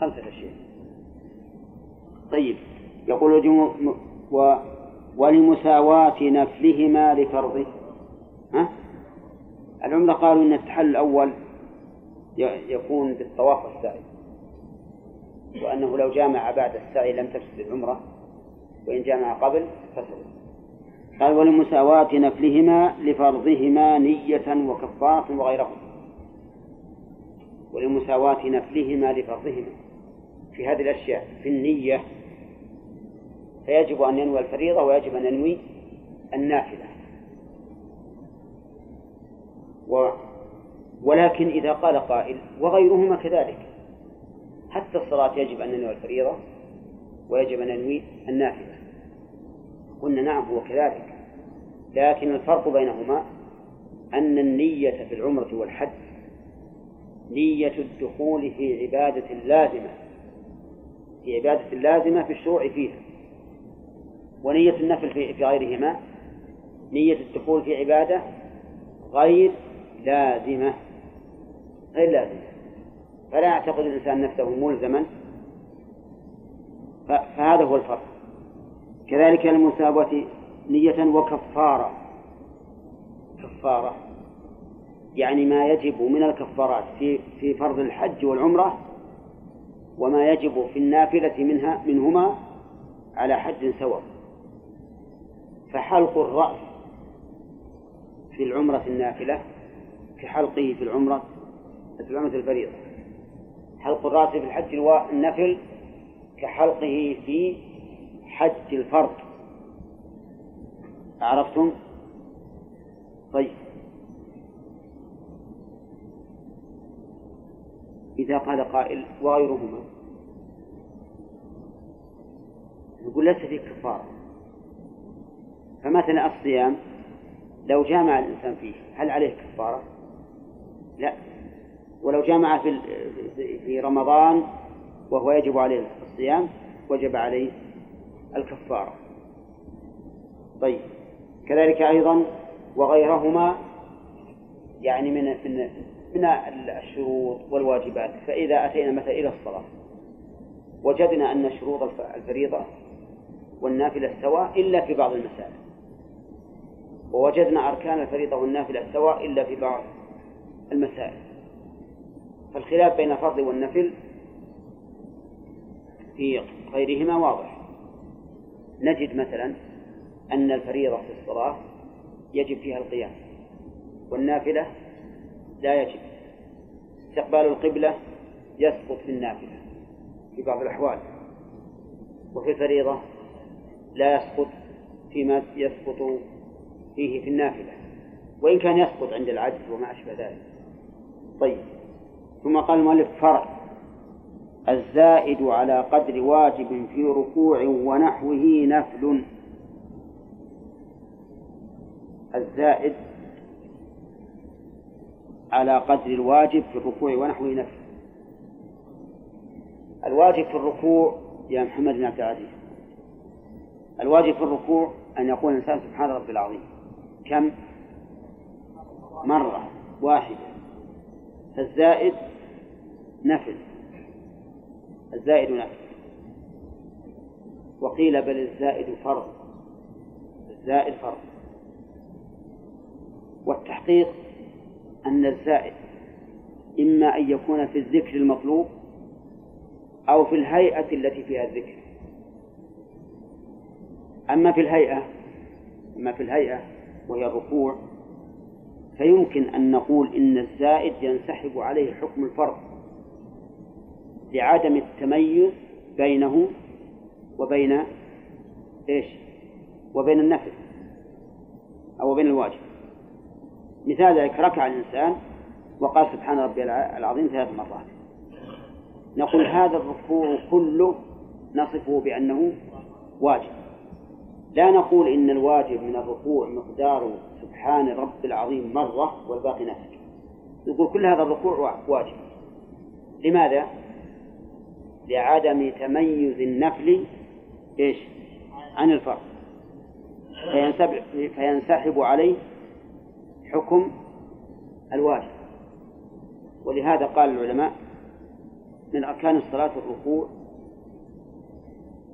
خمسة أشياء. طيب يقول و ولمساواة نفلهما لفرضه. ها؟ العمرة قالوا أن التحلل الأول يكون بالطواف والسعي. وأنه لو جامع بعد السعي لم تفسد العمرة وإن جامع قبل فسد. قال ولمساواة نفلهما لفرضهما نية وكفارة وغيرهما. ولمساواة نفلهما لفرضهما. في هذه الأشياء في النية فيجب أن ينوي الفريضة ويجب أن ينوي النافلة. و ولكن إذا قال قائل وغيرهما كذلك. حتى الصلاة يجب أن ننوي الفريضة ويجب أن ننوي النافلة. قلنا نعم هو كذلك. لكن الفرق بينهما أن النية في العمرة والحج نية الدخول في عبادة لازمة في عبادة لازمة في الشروع فيها. ونية النفل في غيرهما نية الدخول في عبادة غير لازمة غير لازمة. فلا يعتقد الإنسان نفسه ملزما. فهذا هو الفرق. كذلك المسابة نية وكفارة. كفارة. يعني ما يجب من الكفارات في في فرض الحج والعمرة وما يجب في النافلة منها منهما على حد سواء. فحلق الرأس في العمرة النافلة كحلقه في العمرة في العمرة الفريضة. حلق الرأس في الحج النفل كحلقه في حج الفرض. عرفتم؟ طيب. إذا قال قائل وغيرهما. نقول ليس فيه كفارة فمثلا الصيام لو جامع الإنسان فيه هل عليه كفارة؟ لا. ولو جامع في في رمضان وهو يجب عليه الصيام وجب عليه الكفارة. طيب. كذلك أيضا وغيرهما يعني من من من الشروط والواجبات فإذا أتينا مثلا إلى الصلاة وجدنا أن شروط الفريضة والنافلة سواء إلا في بعض المسائل. ووجدنا أركان الفريضة والنافلة سواء إلا في بعض المسائل. فالخلاف بين الفرض والنفل في غيرهما واضح. نجد مثلا أن الفريضة في الصلاة يجب فيها القيام والنافلة لا يجب استقبال القبلة يسقط في النافلة في بعض الأحوال وفي الفريضة لا يسقط فيما يسقط فيه في النافلة وإن كان يسقط عند العجز وما أشبه ذلك. طيب ثم قال المؤلف فرع الزائد على قدر واجب في ركوع ونحوه نفل. الزائد على قدر الواجب في الركوع ونحوه نفل الواجب في الركوع يا محمد بن عبد العزيز. الواجب في الركوع أن يقول الإنسان سبحان ربي العظيم. كم؟ مرة واحدة. فالزائد نفل. الزائد نفل. وقيل بل الزائد فرض. الزائد فرض. والتحقيق أن الزائد إما أن يكون في الذكر المطلوب أو في الهيئة التي فيها الذكر أما في الهيئة أما في الهيئة وهي الركوع فيمكن أن نقول إن الزائد ينسحب عليه حكم الفرض لعدم التميز بينه وبين إيش؟ وبين النفل أو بين الواجب مثال ذلك ركع الإنسان وقال سبحان ربي العظيم ثلاث مرات. نقول هذا الركوع كله نصفه بأنه واجب. لا نقول إن الواجب من الركوع مقدار سبحان رب العظيم مرة والباقي نفل نقول كل هذا الركوع واجب. لماذا؟ لعدم تميز النفل إيش؟ عن الفرض. فينسحب عليه حكم الواجب. ولهذا قال العلماء من أركان الصلاة الركوع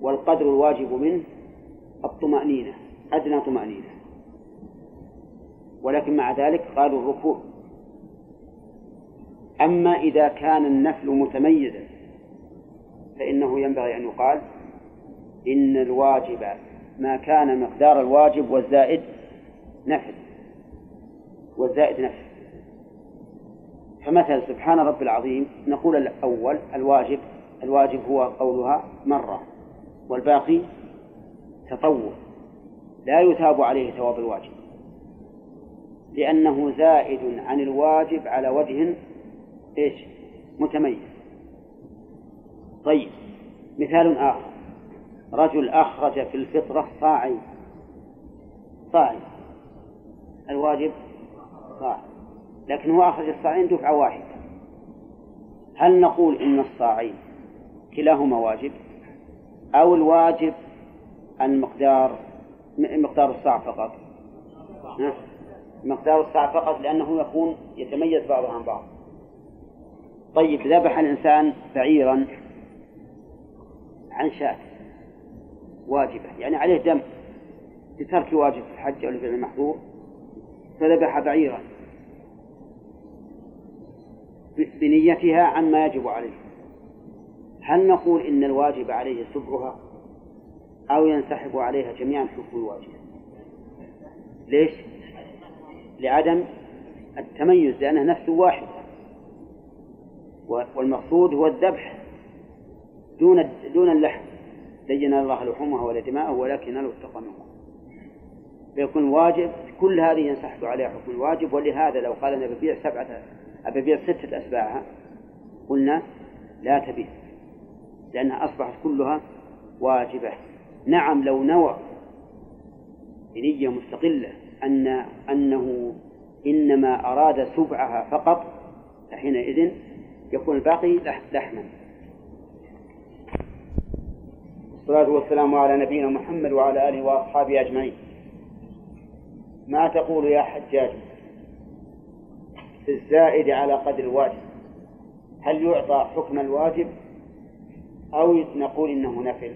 والقدر الواجب منه الطمأنينة أدنى طمأنينة. ولكن مع ذلك قالوا الركوع. أما إذا كان النفل متميزا فإنه ينبغي أن يقال إن الواجب ما كان مقدار الواجب والزائد نفل. والزائد نفل فمثلا سبحان رب العظيم نقول الأول الواجب الواجب هو قولها مرة والباقي تطوع لا يثاب عليه ثواب الواجب. لأنه زائد عن الواجب على وجه إيش؟ متميز. طيب مثال آخر. رجل أخرج في الفطرة صاعين صاعين الواجب صاع لكن هو أخرج الصاعين دفعة واحدة. هل نقول إن الصاعين كلاهما واجب؟ أو الواجب المقدار مقدار الصاع فقط؟ مقدار الصاع فقط لأنه يكون يتميز بعضه عن بعض. طيب ذبح الإنسان بعيرا عن شاة. واجبة. يعني عليه دم. لترك واجب في الحج أو لفعل المحظور فذبح بعيرا. بنيتها عما يجب عليه. هل نقول إن الواجب عليه سبعها أو ينسحب عليها جميعا حكم الواجب؟ ليش؟ لعدم التميز لأنه نفس واحد. والمقصود هو الذبح دون دون اللحم. لين الله لحومها ولا دماءه ولكن لو التقى فيكون واجب كل هذه ينسحب عليها حكم الواجب ولهذا لو قال أنا ببيع سبعة أبيع ستة أسباعها. قلنا لا تبيع لأنها أصبحت كلها واجبة. نعم لو نوى بنية مستقلة أن أنه إنما أراد سبعها فقط فحينئذ يكون الباقي لحما. والصلاة والسلام على نبينا محمد وعلى آله وأصحابه أجمعين. ما تقول يا حجاج؟ في الزائد على قدر الواجب. هل يعطى حكم الواجب؟ أو نقول إنه نفل.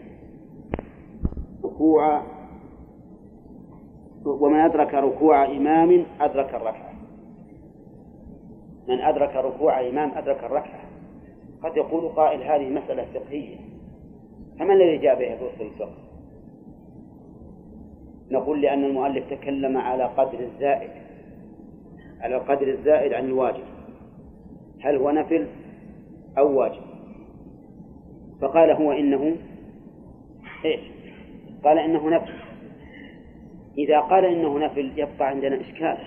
ركوع ومن أدرك ركوع إمام أدرك الركعة. من أدرك ركوع إمام أدرك الركعة. قد يقول قائل هذه مسألة فقهية. فمن الذي جاء بها في الفقه؟ نقول لأن المؤلف تكلم على قدر الزائد. على القدر الزائد عن الواجب. هل هو نفل أو واجب؟ فقال هو إنه إيش؟ قال إنه نفل. إذا قال إنه نفل يبقى عندنا إشكال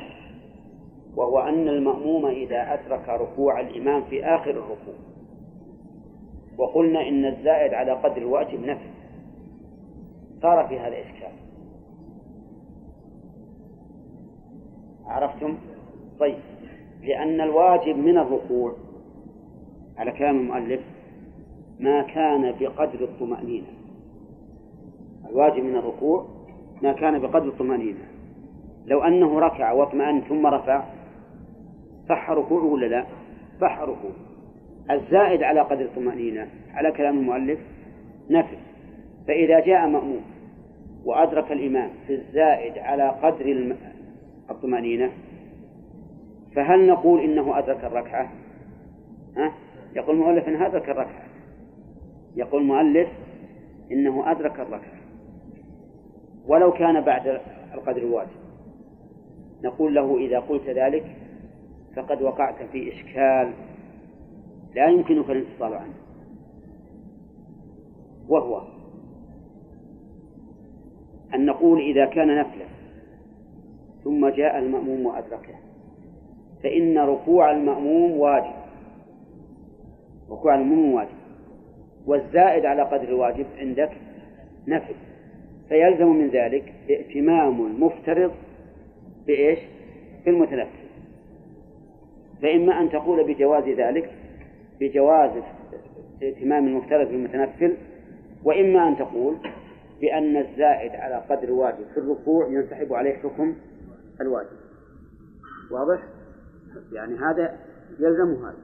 وهو أن المأموم إذا أدرك ركوع الإمام في آخر الركوع وقلنا إن الزائد على قدر الواجب نفل. صار في هذا إشكال. عرفتم؟ طيب. لأن الواجب من الركوع على كلام المؤلف ما كان بقدر الطمأنينة. الواجب من الركوع ما كان بقدر الطمأنينة. لو أنه ركع واطمأن ثم رفع صح ركوعه ولا لا؟ صح ركوعه. الزائد على قدر الطمأنينة على كلام المؤلف نفل فإذا جاء مأموم وأدرك الإمام في الزائد على قدر الطمأنينة فهل نقول إنه أدرك الركعة؟ ها؟ يقول المؤلف إنه أدرك الركعة. يقول المؤلف إنه أدرك الركعة. ولو كان بعد القدر الواجب. نقول له إذا قلت ذلك فقد وقعت في إشكال لا يمكنك الانفصال عنه. وهو أن نقول إذا كان نفلا ثم جاء المأموم وأدركه. فإن ركوع المأموم واجب. ركوع المأموم واجب. والزائد على قدر الواجب عندك نفل فيلزم من ذلك ائتمام المفترض بإيش؟ بالمتنفل. فإما أن تقول بجواز ذلك بجواز ائتمام المفترض بالمتنفل وإما أن تقول بأن الزائد على قدر الواجب في الركوع ينسحب عليه حكم الواجب. واضح؟ يعني هذا يلزم هذا.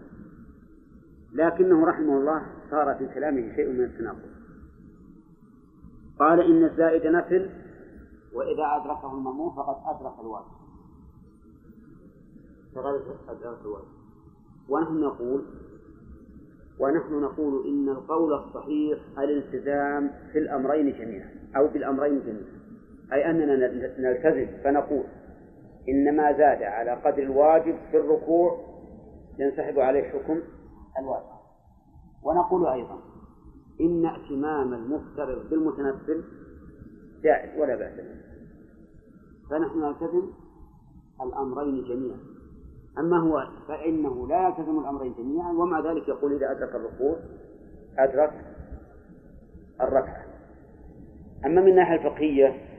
لكنه رحمه الله صار في كلامه شيء من التناقض. قال إن الزائد نفل وإذا أدركه المأموم فقد أدرك الواجب. فقد أدرك الواجب. ونحن نقول ونحن نقول إن القول الصحيح الالتزام في الأمرين جميعا أو بالأمرين جميعا. أي أننا نلتزم فنقول إن ما زاد على قدر الواجب في الركوع ينسحب عليه حكم الواجب. ونقول أيضا إن ائتمام المفترض بالمتنفل جائز ولا بأس به. فنحن نلتزم الأمرين جميعا. أما هو فإنه لا يلتزم الأمرين جميعا ومع ذلك يقول إذا أدرك الركوع أدرك الركعة. أما من الناحية الفقهية